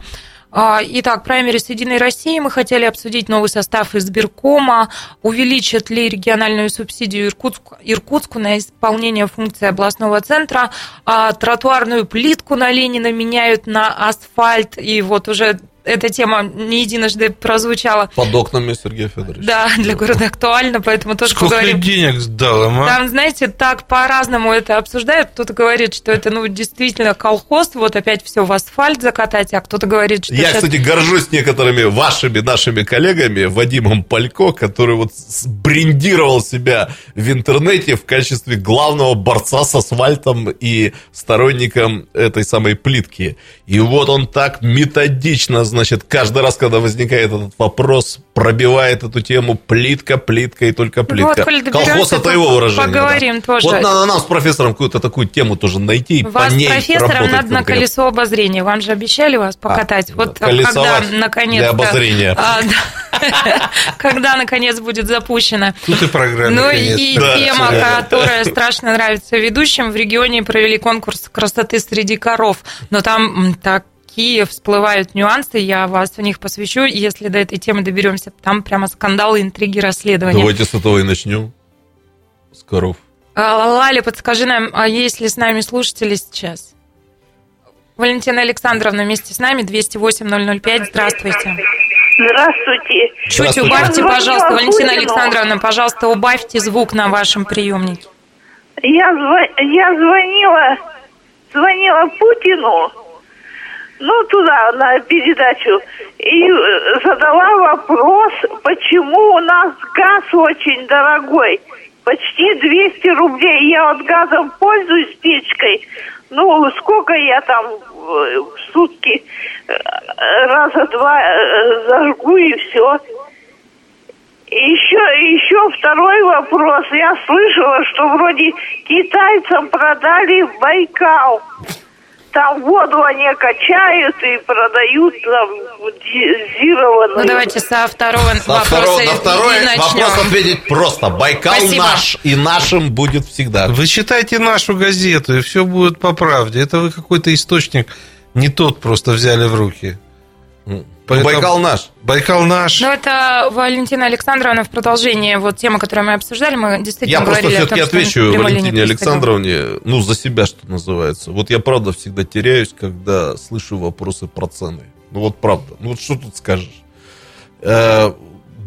А, итак, праймери с Единой России мы хотели обсудить новый состав избиркома, увеличат ли региональную субсидию Иркутску, Иркутску на исполнение функции областного центра, а тротуарную плитку на Ленина меняют на асфальт, и вот уже эта тема не единожды прозвучала. Под окнами Сергея Федоровича. Да, для города актуально, поэтому тоже Сколько поговорим. денег сдал им, а? Там, знаете, так по-разному это обсуждают. Кто-то говорит, что это, ну, действительно колхоз, вот опять все в асфальт закатать, а кто-то говорит, что Я, сейчас- кстати, горжусь некоторыми вашими, нашими коллегами, Вадимом Палько, который вот брендировал себя в интернете в качестве главного борца с асфальтом и сторонником этой самой плитки. И вот он так методично, значит, каждый раз, когда возникает этот вопрос, пробивает эту тему плитка, плитка и только Ну плитка. вот, Колхоз это то его выражение. поговорим да. тоже. Вот надо нам с профессором какую-то такую тему тоже найти и по Вас с ней профессором надо на колесо обозрения. Вам же обещали вас покатать. вот когда колесовать наконец для обозрения. когда наконец будет запущено. Тут и программа. Ну и Да, тема, верно. которая страшно нравится ведущим. В регионе провели конкурс красоты среди коров. Но там м, такие всплывают нюансы, я вас в них посвящу, если до этой темы доберемся. Там прямо скандалы, интриги, расследования. Давайте с этого и начнем. С коров. А, Лаля, подскажи нам, а есть ли с нами слушатели сейчас? Валентина Александровна вместе с нами, 208-005, здравствуйте. Здравствуйте. Чуть Здравствуйте. убавьте, пожалуйста, Валентина. Александровна, пожалуйста, убавьте звук на вашем приемнике. Я, зва- я звонила, звонила Путину, ну, туда, на передачу, и э, задала вопрос, почему у нас газ очень дорогой. Почти 200 рублей. Я вот газом пользуюсь печкой. Ну, сколько я там э, в сутки э, раза два зажгу и все. Еще, еще второй вопрос. Я слышала, что вроде китайцам продали Байкал. Там воду они качают и продают там дозированную. Ну, давайте со второго На вопроса второй, и- на второй начнем. вопрос ответить просто. Байкал Спасибо. наш, и нашим будет всегда. Вы читайте нашу газету, и все будет по правде. Это вы какой-то источник не тот просто взяли в руки. Поэтому- Байкал наш. Байкал наш. Ну, это Валентина Александровна в продолжение вот темы, которую мы обсуждали, мы действительно Я просто говорили о все-таки том, что отвечу Валентине. Александровне, ну, за себя, что называется. Вот я, правда, всегда теряюсь, когда слышу вопросы про цены. Ну, вот правда. Ну, вот что тут скажешь? Э,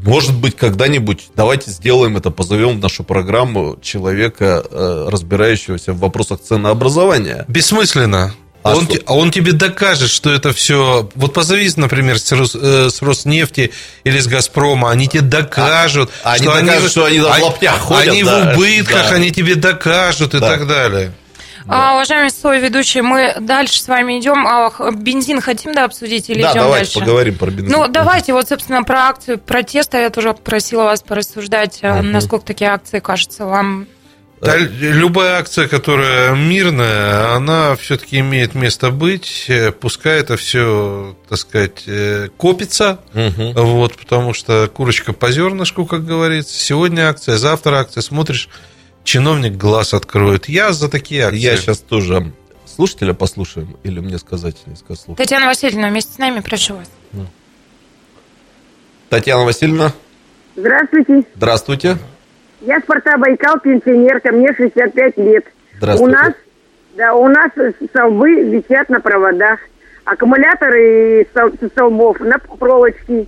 Может быть, когда-нибудь давайте сделаем это, позовем в нашу программу человека, э, разбирающегося в вопросах ценообразования. Бессмысленно. А он, что? а он тебе докажет, что это все. Вот позови, например, с, Рос- э, с Роснефти или с Газпрома, они тебе докажут, А они докажут, что они в лаптях ходят, Они да, в убытках, да. они тебе докажут и Да. так далее. А, уважаемый соведущий, мы дальше с вами идем. А, бензин хотим да, обсудить или да, идем давайте дальше? поговорим про бензин. Ну, давайте, вот, собственно, про акцию протеста я тоже просила вас порассуждать, а, насколько такие акции кажутся вам. Да, любая акция, которая мирная, она все-таки имеет место быть. Э, Пускай это все, так сказать, э, копится. Мгм. Вот, потому что курочка по зернышку, как говорится. Сегодня акция, завтра акция. Смотришь, чиновник глаз откроет. Я за такие акции. Я сейчас тоже слушателя послушаем или мне сказать несколько слов? Татьяна Васильевна, вместе с нами, прошу вас. Татьяна Васильевна, Здравствуйте. здравствуйте. Я Спарта Байкал, пенсионерка, мне 65 лет. Здравствуйте. У нас, да, у нас столбы висят на проводах. Аккумуляторы со столбов на проволочке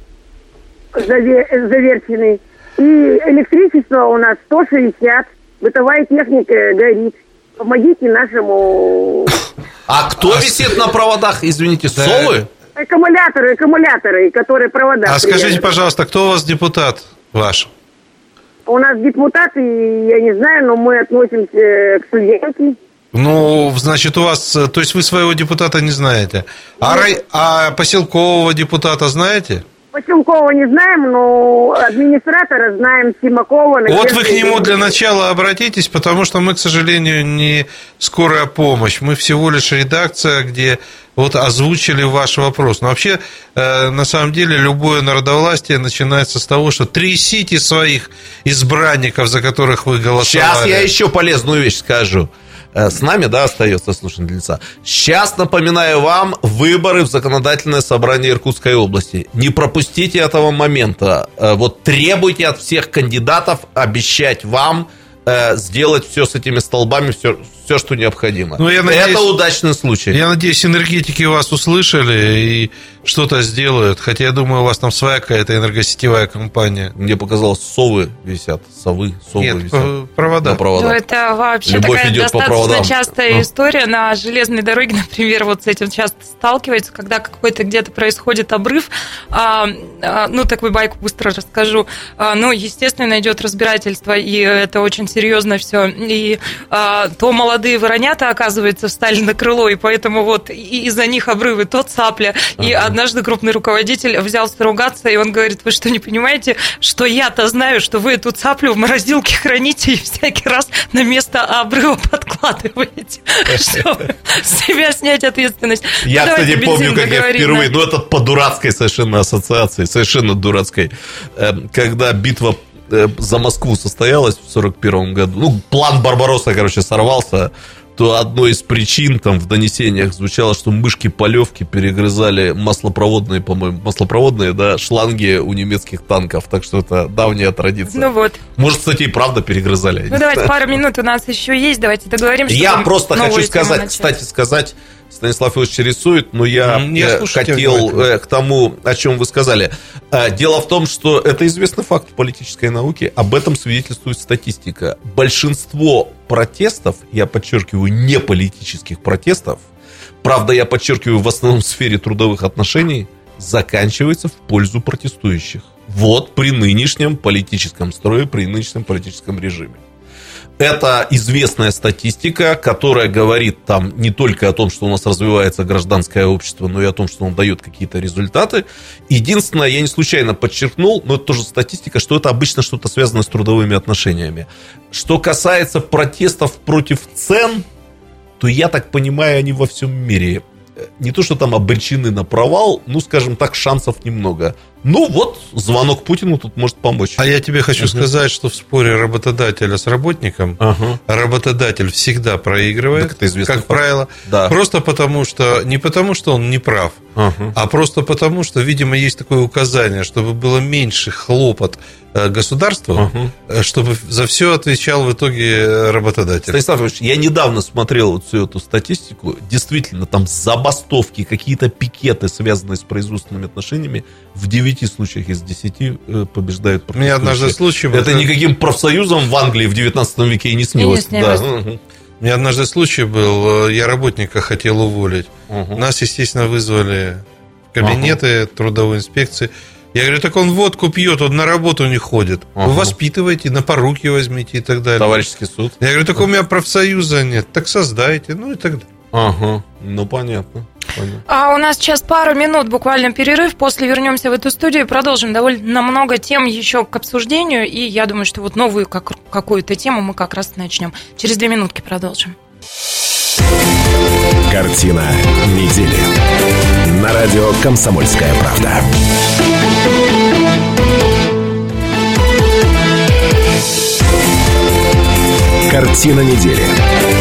заве- заверчены. И электричество у нас 160. Бытовая техника горит. Помогите нашему... А кто висит на проводах, извините, совы? Аккумуляторы, аккумуляторы, которые провода... А скажите, пожалуйста, кто у вас депутат ваш? У нас депутаты, я не знаю, но мы относимся к студентам. Ну, значит, у вас, э, то есть вы своего депутата не знаете. А, рай- а поселкового депутата знаете? Поселкова не знаем, но администратора знаем, Симакова. Вот вы к нему для начала обратитесь, потому что мы, к сожалению, не скорая помощь. Мы всего лишь редакция, где вот озвучили ваш вопрос. Но вообще, э, на самом деле, любое народовластие начинается с того, что трясите своих избранников, за которых вы голосовали. Сейчас я еще полезную вещь скажу. Э, С нами, да, остается слушательница. Сейчас напоминаю вам выборы в законодательное собрание Иркутской области. Не пропустите этого момента. Э, Вот требуйте от всех кандидатов обещать вам сделать все с этими столбами, все, все, что необходимо. Ну, я надеюсь, Это удачный случай. Я надеюсь, энергетики вас услышали и что-то сделают. Хотя я думаю, у вас там своя какая-то энергосетевая компания. Мне показалось, совы висят, совы, совы Нет, висят. по- провода. На проводах. Ну, это вообще Любовь такая идет по достаточно проводам. частая Ну. история на железной дороге, например, вот с этим часто сталкиваются, когда какой-то где-то происходит обрыв. А, а, ну, такую байку быстро расскажу. А, ну, естественно, идет разбирательство, и это очень серьезно все. И а, то молодые воронята, оказывается, встали на крыло, и поэтому вот из-за них обрывы, то цапля. И однажды крупный руководитель взялся ругаться, и он говорит, вы что, не понимаете, что я-то знаю, что вы эту цаплю в морозилке храните и всякий раз на место обрыва подкладываете, чтобы с себя снять ответственность. Я, Ну, давайте кстати, помню, как я впервые, ну это по дурацкой совершенно ассоциации, совершенно дурацкой, Эм, когда битва э, за Москву состоялась в 41 году, ну, план Барбаросса, короче, сорвался, то одной из причин там в донесениях звучало, что мышки-полевки перегрызали маслопроводные, по-моему, маслопроводные, да, шланги у немецких танков, так что это давняя традиция. Ну вот. Может, кстати, и правда перегрызали. Ну давайте, пару минут у нас еще есть, давайте договоримся. Я просто хочу сказать, кстати, сказать, Станислав Ильич рисует, но я, я э, хотел внимательно. э, к тому, о чем вы сказали. Э, Дело в том, что это известный факт в политической науке, об этом свидетельствует статистика. Большинство протестов, я подчеркиваю, не политических протестов, правда, я подчеркиваю, в основном в сфере трудовых отношений, заканчивается в пользу протестующих. Вот при нынешнем политическом строе, при нынешнем политическом режиме. Это известная статистика, которая говорит там не только о том, что у нас развивается гражданское общество, но и о том, что он дает какие-то результаты. Единственное, я не случайно подчеркнул, но это тоже статистика, что это обычно что-то связано с трудовыми отношениями. Что касается протестов против цен, то я так понимаю, они во всем мире э, не то, что там обречены на провал, ну, скажем так, шансов немного. Ну, вот, звонок Путину тут может помочь. А я тебе хочу Мгм. сказать, что в споре работодателя с работником Ага. работодатель всегда проигрывает, Так это известный как факт. правило, Да. просто потому что не потому что он не прав, Ага. а просто потому что, видимо, есть такое указание, чтобы было меньше хлопот э, государству, Ага. э, чтобы за все отвечал в итоге э, работодатель. Станислав Ильич, я недавно смотрел вот всю эту статистику. Действительно, там забастовки, какие-то пикеты, связанные с производственными отношениями, в 9 случаях из 10 э, побеждают У меня однажды случай был. Это никаким профсоюзом в Англии в 19 веке и не снилось. И не снилось. Да. У меня однажды случай был, э, я работника хотел уволить. Мгм. Нас, естественно, вызвали в кабинеты трудовой инспекции. Я говорю, так он водку пьет, он на работу не ходит. Ага. Вы воспитывайте, на поруки возьмите и так далее. Товарищеский суд. Я говорю, так у меня профсоюза нет, так создайте, ну и так далее. Ага. Ну, понятно. понятно. А у нас сейчас пару минут буквально перерыв. После вернемся в эту студию и продолжим довольно много тем еще к обсуждению. И я думаю, что вот новую как, какую-то тему мы как раз начнем. Через две минутки продолжим. Картина недели. На радио «Комсомольская правда». Картина недели.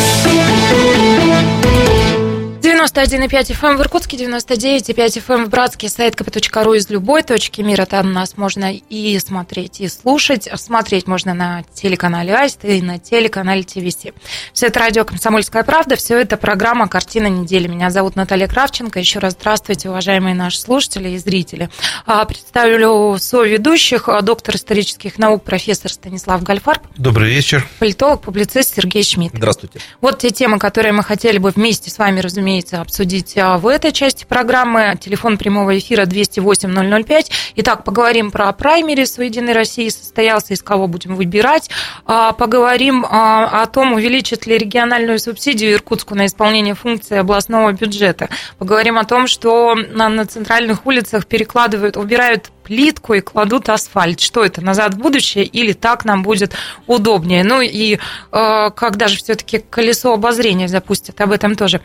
91,5 FM в Иркутске, 99,5 FM в Братске, сайт kp.ru из любой точки мира. Там нас можно и смотреть, и слушать. Смотреть можно на телеканале Аист и на телеканале ТВС. Все это радио «Комсомольская правда», все это программа «Картина недели». Меня зовут Наталья Кравченко. Еще раз здравствуйте, уважаемые наши слушатели и зрители. А, Представлю соведущих, а, доктор исторических наук, профессор Станислав Гальфарб, Добрый вечер. политолог, публицист Сергей Шмидт. Здравствуйте. Вот те темы, которые мы хотели бы вместе с вами, разумеется, обсудить а, в этой части программы. Телефон прямого эфира 208-005. Итак, поговорим про праймерис в «Единой России» состоялся, из кого будем выбирать. А, Поговорим а, о том, увеличит ли региональную субсидию Иркутску на исполнение функции областного бюджета. Поговорим о том, что на, центральных улицах перекладывают, убирают плитку и кладут асфальт. Что это, назад в будущее или так нам будет удобнее? Ну и э, когда же все-таки колесо обозрения запустят, об этом тоже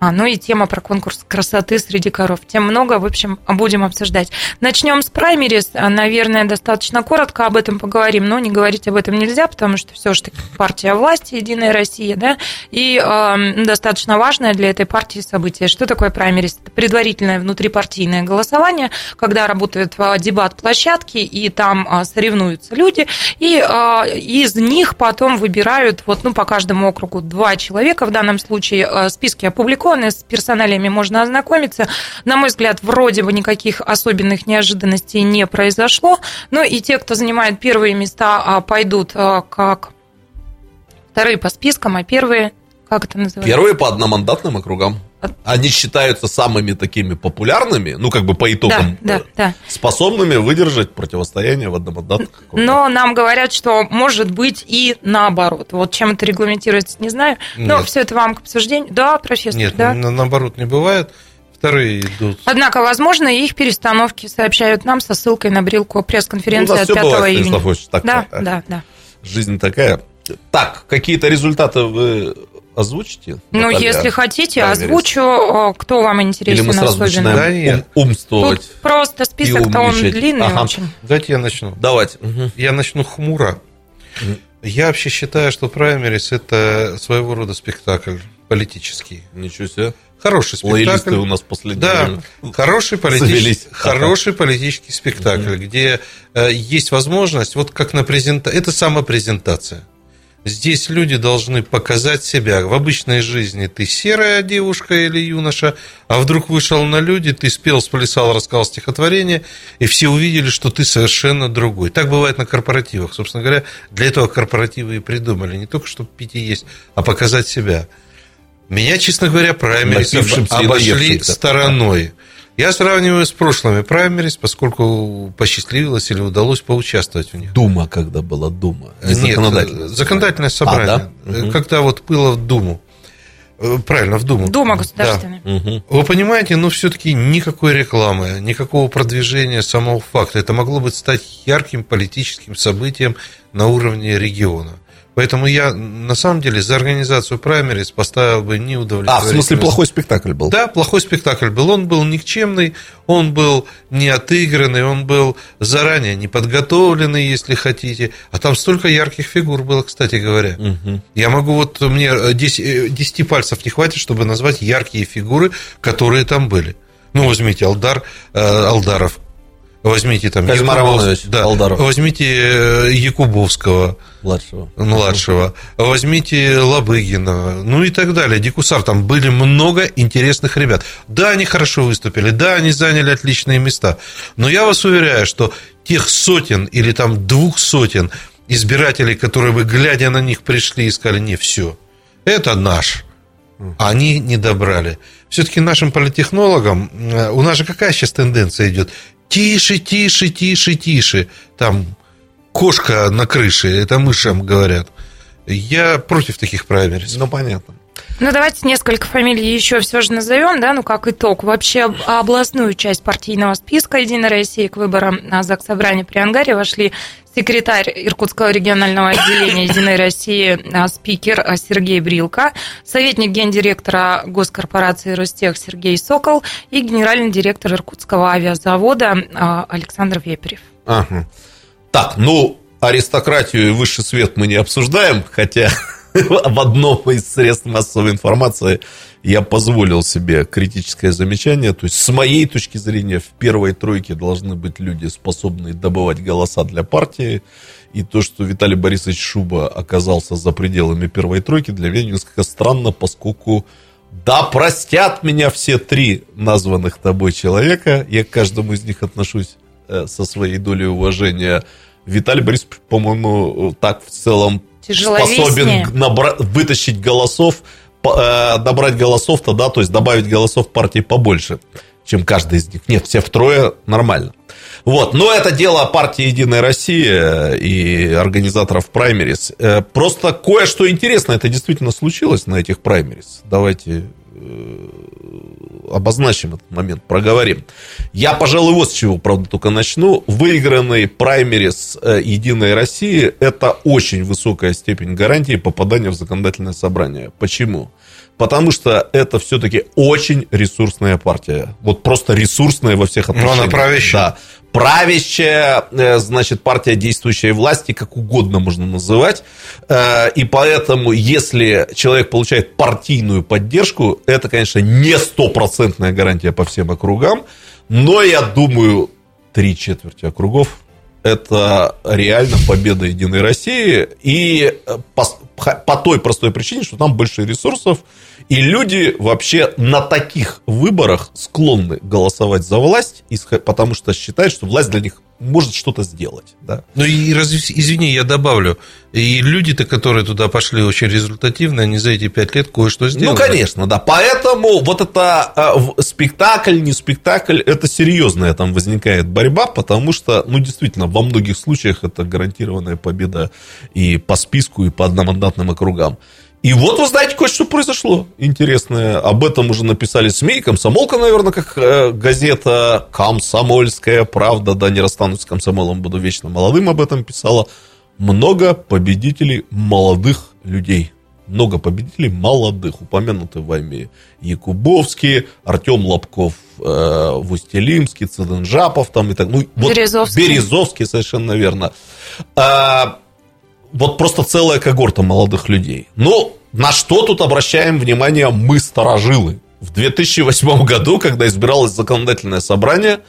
А, ну и тема про конкурс красоты среди коров. Тем много, в общем, будем обсуждать. Начнем с праймерис. Наверное, достаточно коротко об этом поговорим, но не говорить об этом нельзя, потому что все же таки партия власти, Единая Россия, да, и э, достаточно важное для этой партии событие. Что такое праймерис? Это предварительное внутрипартийное голосование, когда работают дебат-площадки, и там э, соревнуются люди, и э, из них потом выбирают, вот, ну, по каждому округу два человека, в данном случае списки опубликованы, законы, с персоналиями можно ознакомиться. На мой взгляд, вроде бы никаких особенных неожиданностей не произошло. Но и те, кто занимает первые места, а, пойдут а, как вторые по спискам, а первые, как это называется? Первые по одномандатным округам. Они считаются самыми такими популярными, ну, как бы по итогам, да, да, да. способными выдержать противостояние в одномандатных. Но нам говорят, что может быть и наоборот. Вот чем это регламентируется, не знаю. Но Нет. все это вам к обсуждению. Да, профессор, Нет, да. наоборот не бывает. Вторые идут. Однако, возможно, их перестановки сообщают нам со ссылкой на брилку пресс-конференции ну, от 5 бывает, июня. Так, да, да, да. Жизнь такая. Так, какие-то результаты вы озвучите? Ну, Наталья, если хотите, озвучу. Кто вам интересен Или мы сразу особенно? начинаем ум, умствовать? Тут просто список-то он длинный ага. очень. Давайте я начну. Давайте. Угу. Я начну хмуро. Угу. Я вообще считаю, что праймерис – это своего рода спектакль политический. Ничего себе. Хороший спектакль. Лоялисты у нас последние Да, хороший, политический, хороший политический спектакль, угу. где э, есть возможность, вот как на презентации, это самопрезентация. Здесь люди должны показать себя. В обычной жизни ты серая девушка или юноша, а вдруг вышел на люди, ты спел, сплясал, рассказал стихотворение, и все увидели, что ты совершенно другой. Так бывает на корпоративах. Собственно говоря, для этого корпоративы и придумали. Не только, чтобы пить и есть, а показать себя. Меня, честно говоря, праймерис обошли стороной. Я сравниваю с прошлыми праймерис, поскольку посчастливилось или удалось поучаствовать в них. Дума, когда была Дума. Не Нет, законодательное, законодательное собрание. А, да? Когда вот было в Думу. Э, правильно, в Думу. Дума государственная. Да. Угу. Вы понимаете, ну все-таки никакой рекламы, никакого продвижения самого факта. Это могло бы стать ярким политическим событием на уровне региона. Поэтому я, на самом деле, за организацию праймерис поставил бы неудовлетворительность. А, в смысле, плохой спектакль был? Да, плохой спектакль был. Он был никчемный, он был не отыгранный, он был заранее не подготовленный, если хотите. А там столько ярких фигур было, кстати говоря. Угу. Я могу вот, мне 10, 10 э, пальцев не хватит, чтобы назвать яркие фигуры, которые там были. Ну, возьмите Алдар, э, Алдаров, Возьмите там Якубов... да. Алдаров. Возьмите э, Якубовского. Младшего. Младшего. Возьмите Лобыгина. Ну и так далее. Дикусар. Там были много интересных ребят. Да, они хорошо выступили. Да, они заняли отличные места. Но я вас уверяю, что тех сотен или там двух сотен избирателей, которые бы, глядя на них, пришли и сказали, не, все, это наш. Они не добрали. Все-таки нашим политтехнологам, э, у нас же какая сейчас тенденция идет? Тише, тише, тише, тише. Там кошка на крыше, это мышам говорят. Я против таких праймерис. Ну, понятно. Ну, давайте несколько фамилий еще все же назовем, да, ну, как итог. Вообще, областную часть партийного списка «Единой России» к выборам на ЗАГС Собрания при Ангаре вошли секретарь Иркутского регионального отделения «Единой России», а, спикер а, Сергей Брилко, советник гендиректора госкорпорации «Ростех» Сергей Сокол и генеральный директор Иркутского авиазавода а, Александр Веперев. Ага. Так, ну, аристократию и высший свет мы не обсуждаем, хотя в одном из средств массовой информации я позволил себе критическое замечание. То есть, с моей точки зрения, в первой тройке должны быть люди, способные добывать голоса для партии. И то, что Виталий Борисович Шуба оказался за пределами первой тройки, для меня несколько странно, поскольку да простят меня все три названных тобой человека. Я к каждому из них отношусь э, со своей долей уважения. Виталий Борисович, по-моему, так в целом способен набра- вытащить голосов, э, набрать голосов-то, да, то есть добавить голосов партии побольше, чем каждый из них. Нет, все втрое нормально. Вот, но это дело партии «Единая Россия» и организаторов праймерис. Э, просто кое-что интересное это действительно случилось на этих праймерис. Давайте э, обозначим этот момент, проговорим. Я, пожалуй, вот с чего, правда, только начну. Выигранный праймерис э, «Единой России» – это очень высокая степень гарантии попадания в законодательное собрание. Почему? Потому что это все-таки очень ресурсная партия. Вот просто ресурсная во всех отношениях. Но она правящая. Да. Правящая, э, значит, партия действующей власти, как угодно можно называть. Э, и поэтому, если человек получает партийную поддержку, это, конечно, не стопроцентная гарантия по всем округам. Но я думаю, три четверти округов это реально победа Единой России. И по, по той простой причине, что там больше ресурсов, и люди вообще на таких выборах склонны голосовать за власть, потому что считают, что власть для них может что-то сделать. Да? Ну и разве, извини, я добавлю, и люди-то, которые туда пошли очень результативно, они за эти пять лет кое-что сделали. Ну, конечно, да. Поэтому вот это э, спектакль, не спектакль, это серьезная там возникает борьба, потому что, ну, действительно, во многих случаях это гарантированная победа и по списку, и по одномандатным округам. И вот вы знаете, кое-что произошло интересное. Об этом уже написали СМИ. Комсомолка, наверное, как э, газета «Комсомольская правда». Да, не расстанусь с комсомолом, буду вечно молодым, об этом писала. Много победителей молодых людей. Много победителей молодых, упомянуты вами Якубовский, Артем Лобков, э, Вустелимский, Циденжапов там и так. Ну, вот Березовский. Березовский, совершенно верно. А, вот просто целая когорта молодых людей. Ну, на что тут обращаем внимание мы, старожилы? В 2008 году, когда избиралось законодательное собрание,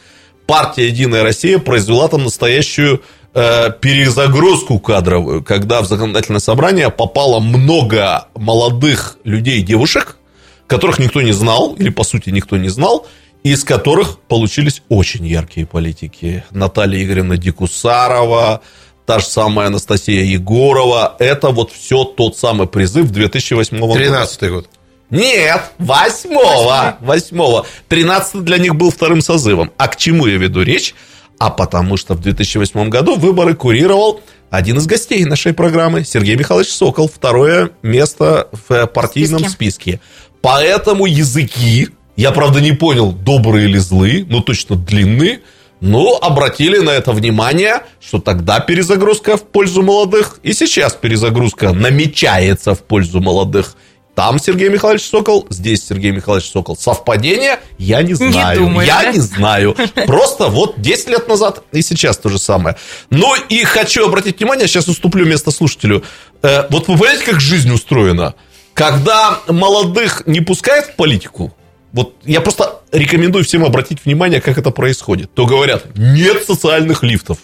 партия «Единая Россия» произвела там настоящую э, перезагрузку кадровую, когда в законодательное собрание попало много молодых людей, девушек, которых никто не знал, или по сути никто не знал, из которых получились очень яркие политики. Наталья Игоревна Дикусарова, та же самая Анастасия Егорова. Это вот все тот самый призыв 2008 года. 13 год. Нет, восьмого. Восьмого. Тринадцатый для них был вторым созывом. А к чему я веду речь? А потому что в 2008 году выборы курировал один из гостей нашей программы, Сергей Михайлович Сокол, второе место в партийном списке. списке. Поэтому языки, я правда не понял, добрые или злые, но точно длинные, ну, обратили на это внимание, что тогда перезагрузка в пользу молодых, и сейчас перезагрузка намечается в пользу молодых. Там Сергей Михайлович Сокол, здесь Сергей Михайлович Сокол. Совпадение? Я не знаю. Не думаю, я да? не знаю. Просто вот 10 лет назад и сейчас то же самое. Ну и хочу обратить внимание, сейчас уступлю место слушателю. Э, вот вы понимаете, как жизнь устроена? Когда молодых не пускают в политику, вот я просто рекомендую всем обратить внимание, как это происходит. То говорят, нет социальных лифтов.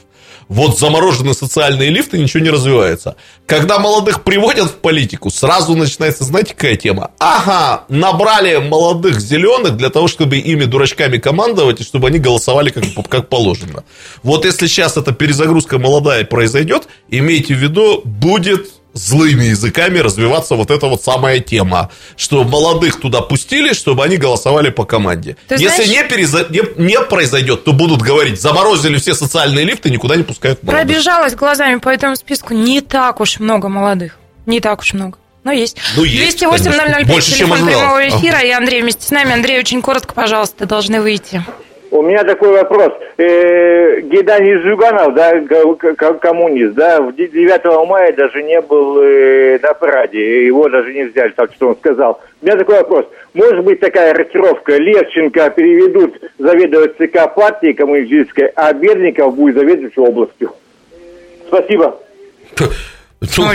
Вот заморожены социальные лифты, ничего не развивается. Когда молодых приводят в политику, сразу начинается, знаете, какая тема? Ага, набрали молодых зеленых для того, чтобы ими дурачками командовать, и чтобы они голосовали как, как положено. Вот если сейчас эта перезагрузка молодая произойдет, имейте в виду, будет злыми языками развиваться вот эта вот самая тема, что молодых туда пустили, чтобы они голосовали по команде. Ты Если знаешь- не, переза- не, не произойдет, то будут говорить, заморозили все социальные лифты, никуда не пускают молодых. Пробежалась глазами по этому списку. Не так уж много молодых. Не так уж много. Но есть. Ну, есть, 208 конечно. 005 Больше, телефон прямого эфира. И Андрей вместе с нами. Андрей, очень коротко, пожалуйста, должны выйти. У меня такой вопрос. Э, Геданий Зюганов, да, коммунист, да, в де- 9 мая даже не был э, на параде, его даже не взяли, так что он сказал. У меня такой вопрос. Может быть такая рокировка, Левченко переведут заведовать ЦК партии коммунистической, а Берников будет заведовать областью? Спасибо. Ну.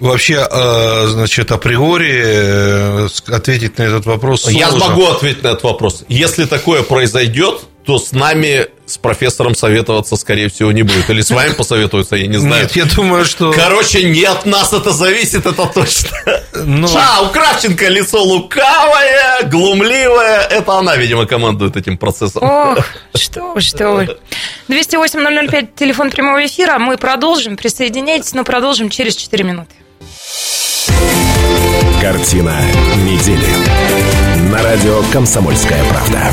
Вообще, э, значит, априори э, ответить на этот вопрос Я сложно. смогу ответить на этот вопрос. Если такое произойдет, то с нами, с профессором советоваться, скорее всего, не будет. Или с вами посоветуются, я не знаю. Нет, я думаю, что... Короче, не от нас это зависит, это точно. Ну, А, у Кравченко лицо лукавое, глумливое. Это она, видимо, командует этим процессом. Ох, что вы, что вы. 208-005, телефон прямого эфира. Мы продолжим. Присоединяйтесь, но продолжим через 4 минуты. Картина недели. На радио «Комсомольская правда».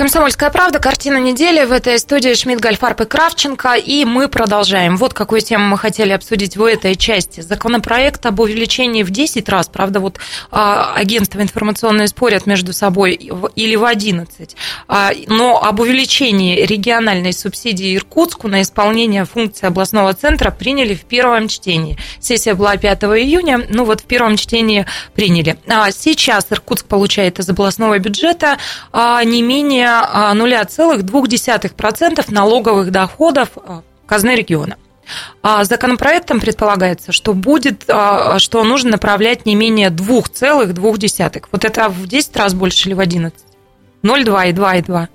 Комсомольская правда, картина недели. В этой студии Шмидт, Гальфарб и Кравченко. И мы продолжаем. Вот какую тему мы хотели обсудить в этой части. Законопроект об увеличении в 10 раз, правда, вот а, агентства информационные спорят между собой или в 11, а, но об увеличении региональной субсидии Иркутску на исполнение функции областного центра приняли в первом чтении. Сессия была 5 июня, ну вот в первом чтении приняли. А сейчас Иркутск получает из областного бюджета а, не менее 0,2% а, налоговых доходов а, казны региона. А законопроектом предполагается, что будет, что нужно направлять не менее 2,2. Вот это в 10 раз больше или в 11? 0,2 и 2 и 2.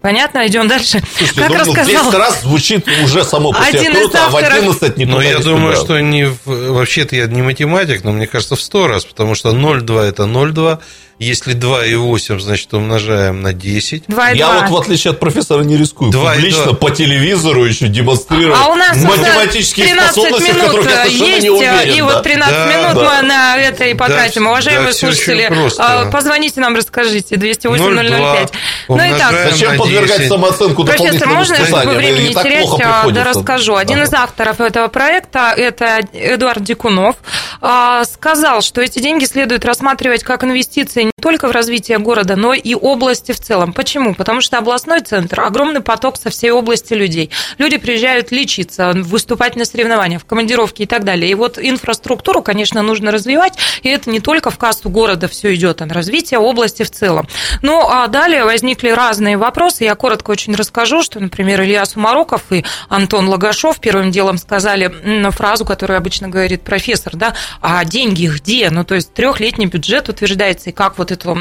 Понятно, идем дальше. Слушайте, как ну, рассказал... 10 раз звучит уже само по себе круто, а в 11 не Но я не думаю, что не вообще-то я не математик, но мне кажется в 100 раз, потому что 0,2 это 0,2, если 2,8, значит, умножаем на 10. 2, Я 2. вот, в отличие от профессора, не рискую 2, публично 2. по телевизору еще демонстрировать а у нас математические 13 способности, минут в которых я есть, не уверен. И да. вот 13 да, минут да. мы на это и потратим. Да, Уважаемые да, слушатели, а, позвоните нам, расскажите. 208-005. Ну и так. Зачем подвергать самооценку Профессор, можно, чтобы времени не терять, да расскажу. Один из авторов этого проекта, это Эдуард Дикунов, а, сказал, что эти деньги следует рассматривать как инвестиции не только в развитие города, но и области в целом. Почему? Потому что областной центр, огромный поток со всей области людей. Люди приезжают лечиться, выступать на соревнованиях, в командировке и так далее. И вот инфраструктуру, конечно, нужно развивать, и это не только в кассу города все идет, а на развитие области в целом. Ну, а далее возникли разные вопросы. Я коротко очень расскажу, что, например, Илья Сумароков и Антон Лагашов первым делом сказали фразу, которую обычно говорит профессор, да, а деньги где? Ну, то есть трехлетний бюджет утверждается, и как вот эту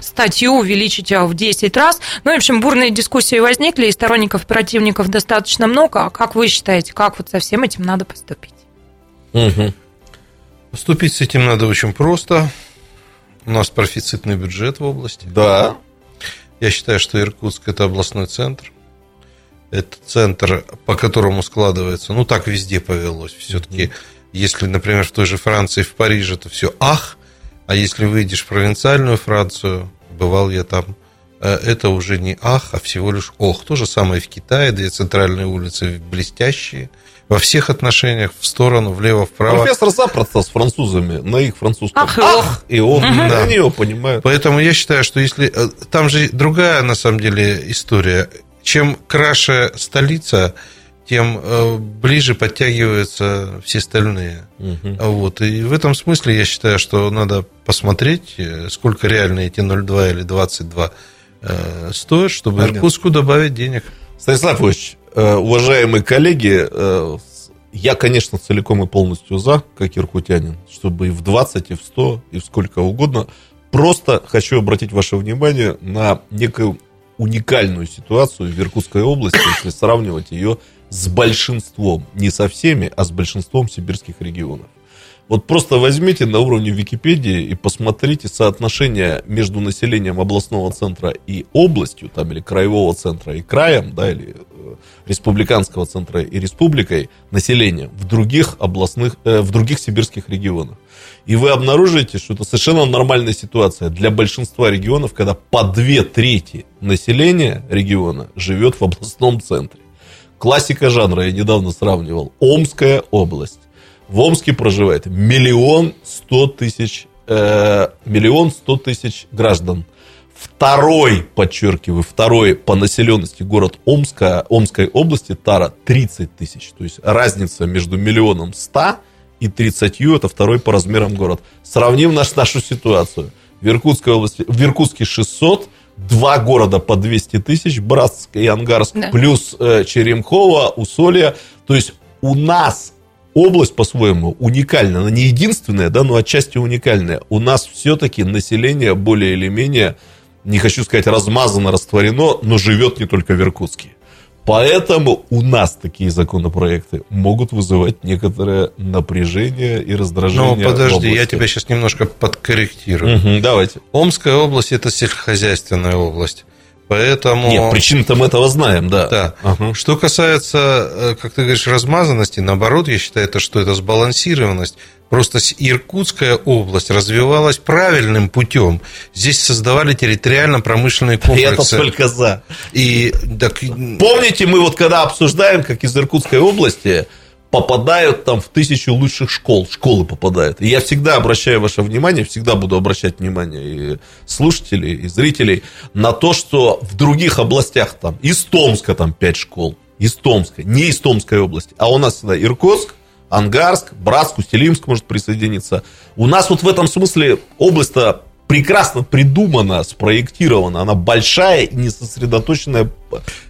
статью увеличить в 10 раз. Ну, в общем, бурные дискуссии возникли, и сторонников, противников достаточно много. А как вы считаете, как вот со всем этим надо поступить? Угу. Поступить с этим надо очень просто. У нас профицитный бюджет в области. Да. Я считаю, что Иркутск – это областной центр. Это центр, по которому складывается, ну, так везде повелось. Все-таки, если, например, в той же Франции, в Париже, то все ах, а если выйдешь в провинциальную Францию, бывал я там, э, это уже не ах, а всего лишь ох. То же самое в Китае, где центральные улицы блестящие, во всех отношениях, в сторону, влево, вправо. Профессор запросто с французами на их французском. Ах, ах и ох, угу. да. они его понимают. Поэтому я считаю, что если... Э, там же другая, на самом деле, история. Чем краше столица, тем э, ближе подтягиваются все остальные. Угу. Вот. И в этом смысле я считаю, что надо посмотреть, э, сколько реально эти 0,2 или 22 э, стоят, чтобы Понятно. Иркутску добавить денег. Станислав Ильич, уважаемые коллеги, я, конечно, целиком и полностью за, как иркутянин, чтобы и в 20, и в 100, и в сколько угодно. Просто хочу обратить ваше внимание на некую уникальную ситуацию в Иркутской области, если сравнивать ее с большинством, не со всеми, а с большинством сибирских регионов. Вот просто возьмите на уровне Википедии и посмотрите соотношение между населением областного центра и областью, там, или краевого центра и краем, да, или э, республиканского центра и республикой населения в других областных, э, в других сибирских регионах. И вы обнаружите, что это совершенно нормальная ситуация для большинства регионов, когда по две трети населения региона живет в областном центре. Классика жанра, я недавно сравнивал. Омская область. В Омске проживает миллион сто тысяч, э, миллион сто тысяч граждан. Второй, подчеркиваю, второй по населенности город Омска, Омской области Тара 30 тысяч. То есть разница между миллионом ста и 30 это второй по размерам город. Сравним наш, нашу ситуацию. В Иркутской области, в Иркутске 600, два города по 200 тысяч, Братск и Ангарск, да. плюс э, Черемхово, Усолье. То есть у нас область по-своему уникальна, она не единственная, да, но отчасти уникальная. У нас все-таки население более или менее, не хочу сказать размазано, растворено, но живет не только в Иркутске. Поэтому у нас такие законопроекты могут вызывать некоторое напряжение и раздражение. Ну, подожди, я тебя сейчас немножко подкорректирую. Угу, давайте. Омская область – это сельскохозяйственная область. Поэтому... Нет, причины-то мы этого знаем, да. Да. Ага. Что касается, э, как ты говоришь, размазанности, наоборот, я считаю, это, что это сбалансированность. Просто Иркутская область развивалась правильным путем. Здесь создавали территориально-промышленные комплексы. Я только за. И, так... Помните, мы вот когда обсуждаем, как из Иркутской области попадают там в тысячу лучших школ, школы попадают. И я всегда обращаю ваше внимание, всегда буду обращать внимание и слушателей, и зрителей на то, что в других областях там, из Томска там 5 школ, из Томска, не из Томской области, а у нас всегда Иркутск, Ангарск, Братск, Устилимск может присоединиться. У нас вот в этом смысле область-то прекрасно придумана, спроектирована. Она большая и не сосредоточенная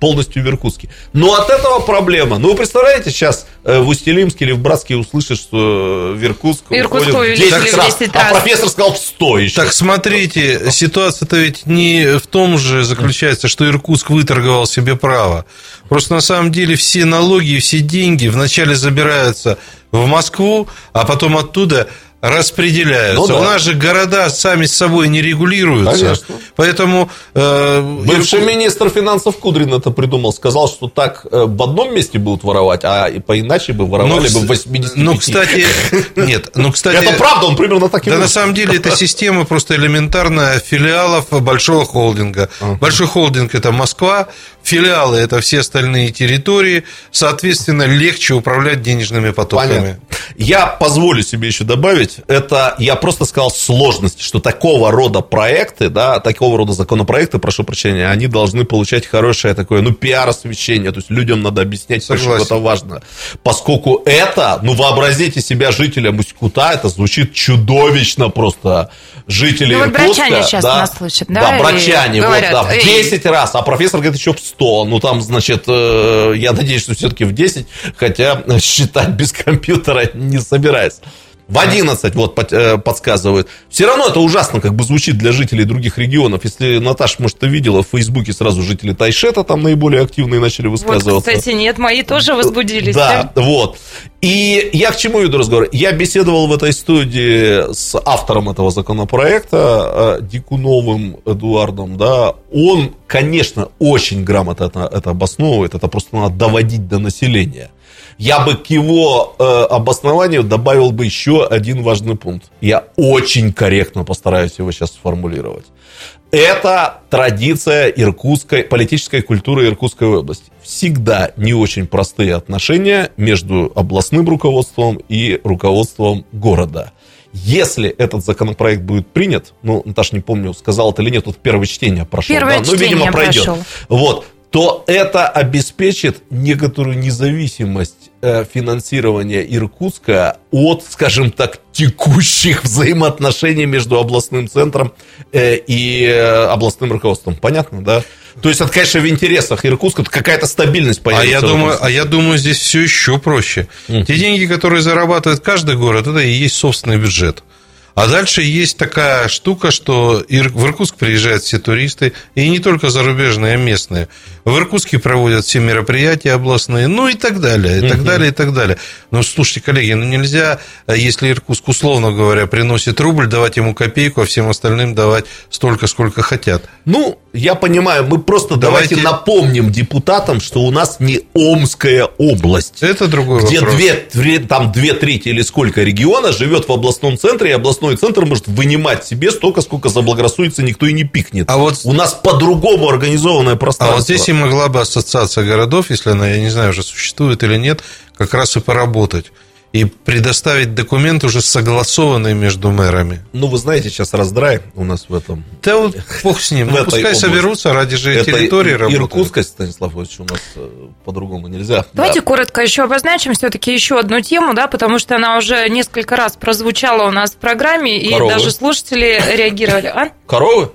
полностью в Иркутске. Но от этого проблема. Ну, вы представляете, сейчас э, в Устилимске или в Братске услышат, что в Иркутск Иркутск в 10 раз, раз, а профессор сказал в 100 еще. Так смотрите, ситуация-то ведь не в том же заключается, что Иркутск выторговал себе право. Просто на самом деле все налоги и все деньги вначале забираются в Москву, а потом оттуда распределяются. Ну, да. У нас же города сами с собой не регулируются. Конечно. Поэтому... Э, Бывший и... министр финансов Кудрин это придумал. Сказал, что так э, в одном месте будут воровать, а поиначе бы воровали ну, бы в 85. Ну, кстати... Нет, ну, кстати... Это правда, он примерно так и Да, на самом деле, это система просто элементарная филиалов большого холдинга. Большой холдинг – это Москва, филиалы – это все остальные территории. Соответственно, легче управлять денежными потоками. Понятно. Я позволю себе еще добавить, это я просто сказал сложность, что такого рода проекты, да, такого рода законопроекты, прошу прощения, они должны получать хорошее такое, ну, пиар-освещение, то есть людям надо объяснять, почему это важно. Поскольку это, ну, вообразите себя жителям Усть-Кута, это звучит чудовищно просто. Жители ну, Иркутска, вот брачане сейчас да, нас слышат, да? Да, брачане, вот, да, в 10 раз, а профессор говорит еще в 100, ну, там, значит, э, я надеюсь, что все-таки в 10, хотя считать без компьютера не собираюсь. В 11 вот э, подсказывают. Все равно это ужасно как бы звучит для жителей других регионов. Если Наташа, может, ты видела, в Фейсбуке сразу жители Тайшета там наиболее активные начали высказываться. Вот, кстати, нет, мои тоже возбудились. Да, да, вот. И я к чему веду разговор? Я беседовал в этой студии с автором этого законопроекта, э, Дикуновым Эдуардом, да. Он, конечно, очень грамотно это, это обосновывает, это просто надо доводить до населения. Я бы к его э, обоснованию добавил бы еще один важный пункт. Я очень корректно постараюсь его сейчас сформулировать. Это традиция иркутской, политической культуры Иркутской области. Всегда не очень простые отношения между областным руководством и руководством города. Если этот законопроект будет принят, ну, Наташа, не помню, сказал это или нет, тут первое чтение прошло. Первое да? чтение ну, видимо, пройдет. Прошел. Вот, то это обеспечит некоторую независимость э, финансирования Иркутска от, скажем так, текущих взаимоотношений между областным центром э, и э, областным руководством. Понятно, да? То есть это, конечно, в интересах Иркутска какая-то стабильность появится. А я, думаю, а я думаю, здесь все еще проще. Те деньги, которые зарабатывает каждый город, это и есть собственный бюджет. А дальше есть такая штука, что в Иркутск приезжают все туристы, и не только зарубежные, а местные. В Иркутске проводят все мероприятия областные, ну и так далее, и так далее, и так далее. Но слушайте, коллеги, ну нельзя, если Иркутск, условно говоря, приносит рубль, давать ему копейку, а всем остальным давать столько, сколько хотят. Ну, я понимаю, мы просто давайте, давайте напомним депутатам, что у нас не Омская область. Это другой где вопрос. Две, там две трети или сколько региона живет в областном центре, и областной центр может вынимать себе столько, сколько заблагорассудится, никто и не пикнет. А вот у нас по-другому организованное пространство. А вот здесь и могла бы ассоциация городов, если она, я не знаю, уже существует или нет, как раз и поработать и предоставить документ уже согласованный между мэрами. Ну, вы знаете, сейчас раздрай у нас в этом. Да вот бог с ним. Ну, пускай соберутся ради же Это территории работают. Иркутскость, Станислав Ильич, у нас э, по-другому нельзя. Давайте да. коротко еще обозначим все-таки еще одну тему, да, потому что она уже несколько раз прозвучала у нас в программе, Коровы. и даже слушатели реагировали. А? Коровы?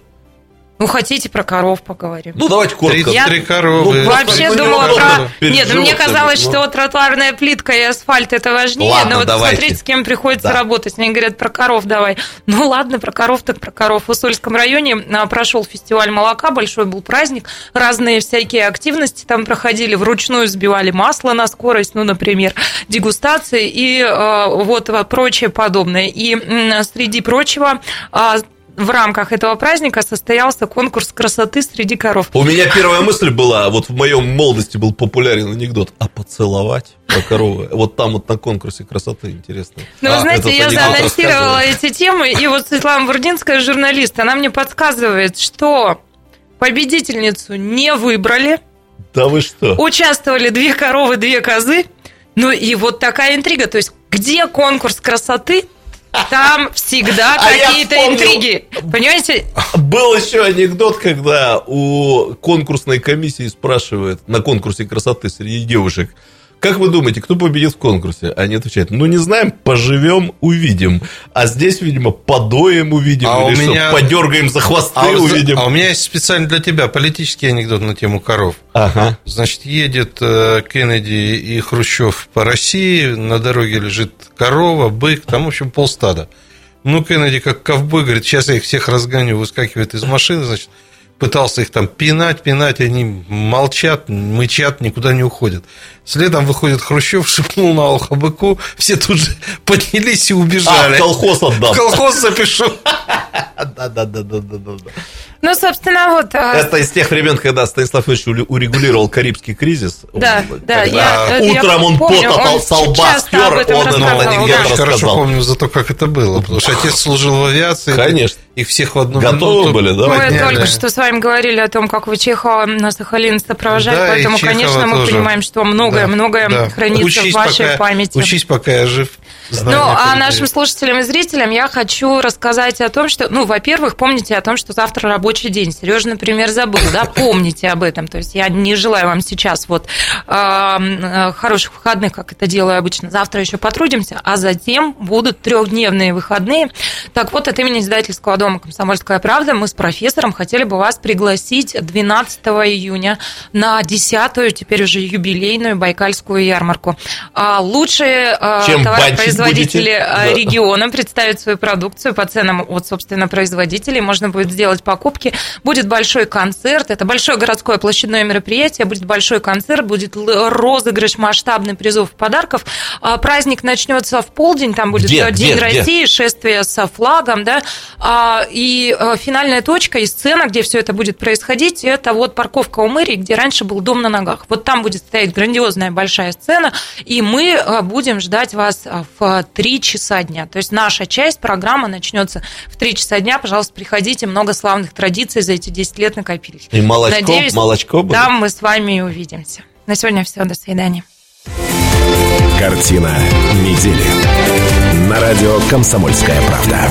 Ну, хотите про коров поговорим? Ну, давайте коротко. Я три коровы. Ну, вообще думала про... Нет, ну, мне казалось, ну. что тротуарная плитка и асфальт это важнее. Ладно, но вот давайте. смотрите, с кем приходится да. работать. Мне говорят про коров давай. Ну, ладно, про коров так про коров. В Усольском районе а, прошел фестиваль молока, большой был праздник. Разные всякие активности там проходили. Вручную сбивали масло на скорость, ну, например, дегустации и э, вот прочее подобное. И среди прочего а, в рамках этого праздника состоялся конкурс красоты среди коров. У меня первая мысль была, вот в моем молодости был популярен анекдот, а поцеловать про коровы? Вот там вот на конкурсе красоты интересно. Ну, вы знаете, я заанонсировала эти темы, и вот Светлана Бурдинская, журналист, она мне подсказывает, что победительницу не выбрали. Да вы что? Участвовали две коровы, две козы. Ну и вот такая интрига. То есть, где конкурс красоты, там всегда а какие-то интриги. Понимаете? Был еще анекдот, когда у конкурсной комиссии спрашивают на конкурсе красоты среди девушек, как вы думаете, кто победит в конкурсе? Они отвечают, ну не знаем, поживем, увидим. А здесь, видимо, подоем увидим, а или у меня... что, подергаем за хвосты а увидим. А у меня есть специально для тебя политический анекдот на тему коров. Ага. Значит, едет э, Кеннеди и Хрущев по России, на дороге лежит корова, бык, там, в общем, полстада. Ну, Кеннеди, как ковбой, говорит, сейчас я их всех разгоню, выскакивает из машины, значит, пытался их там пинать, пинать, они молчат, мычат, никуда не уходят. Следом выходит Хрущев, шепнул на ухо быку, все тут же поднялись и убежали. А, колхоз отдам. колхоз запишу. Да-да-да-да-да. Ну, собственно, вот... А, Это из тех времен, когда Станислав Ильич урегулировал Карибский кризис. Да, да. Я, утром он потопал со лба стер, он этот Я хорошо помню за то, как это было, потому что отец служил в авиации. Конечно. Их всех в одну Готовы были, да? Мы только что с вами говорили о том, как вы Чехова на Сахалин сопровождали, поэтому, конечно, мы понимаем, что многое-многое хранится в вашей памяти. Учись, пока я жив. Ну, а нашим слушателям и зрителям я хочу рассказать о том, что, ну, во-первых, помните о том, что завтра рабочий день. Сережа, например, забыл, да, помните об этом. То есть я не желаю вам сейчас вот э, хороших выходных, как это делаю обычно. Завтра еще потрудимся, а затем будут трехдневные выходные. Так вот, от имени издательского дома «Комсомольская правда» мы с профессором хотели бы вас пригласить 12 июня на 10-ю, теперь уже юбилейную Байкальскую ярмарку. А лучшие Чем товаропроизводители будете? региона представят свою продукцию по ценам от, собственно, производителей. Можно будет сделать покупки. Будет большой концерт. Это большое городское площадное мероприятие. Будет большой концерт, будет розыгрыш масштабный призов и подарков. А праздник начнется в полдень. Там будет где, День где, России, где? шествие со флагом, да. А, и э, финальная точка и сцена, где все это будет происходить, это вот парковка у мэрии, где раньше был дом на ногах. Вот там будет стоять грандиозная большая сцена, и мы э, будем ждать вас э, в 3 часа дня. То есть наша часть программы начнется в 3 часа дня. Пожалуйста, приходите. Много славных традиций за эти 10 лет накопились. И молочко, Надеюсь, молочко будет? Там мы с вами и увидимся. На сегодня все. До свидания. Картина недели. На радио «Комсомольская правда».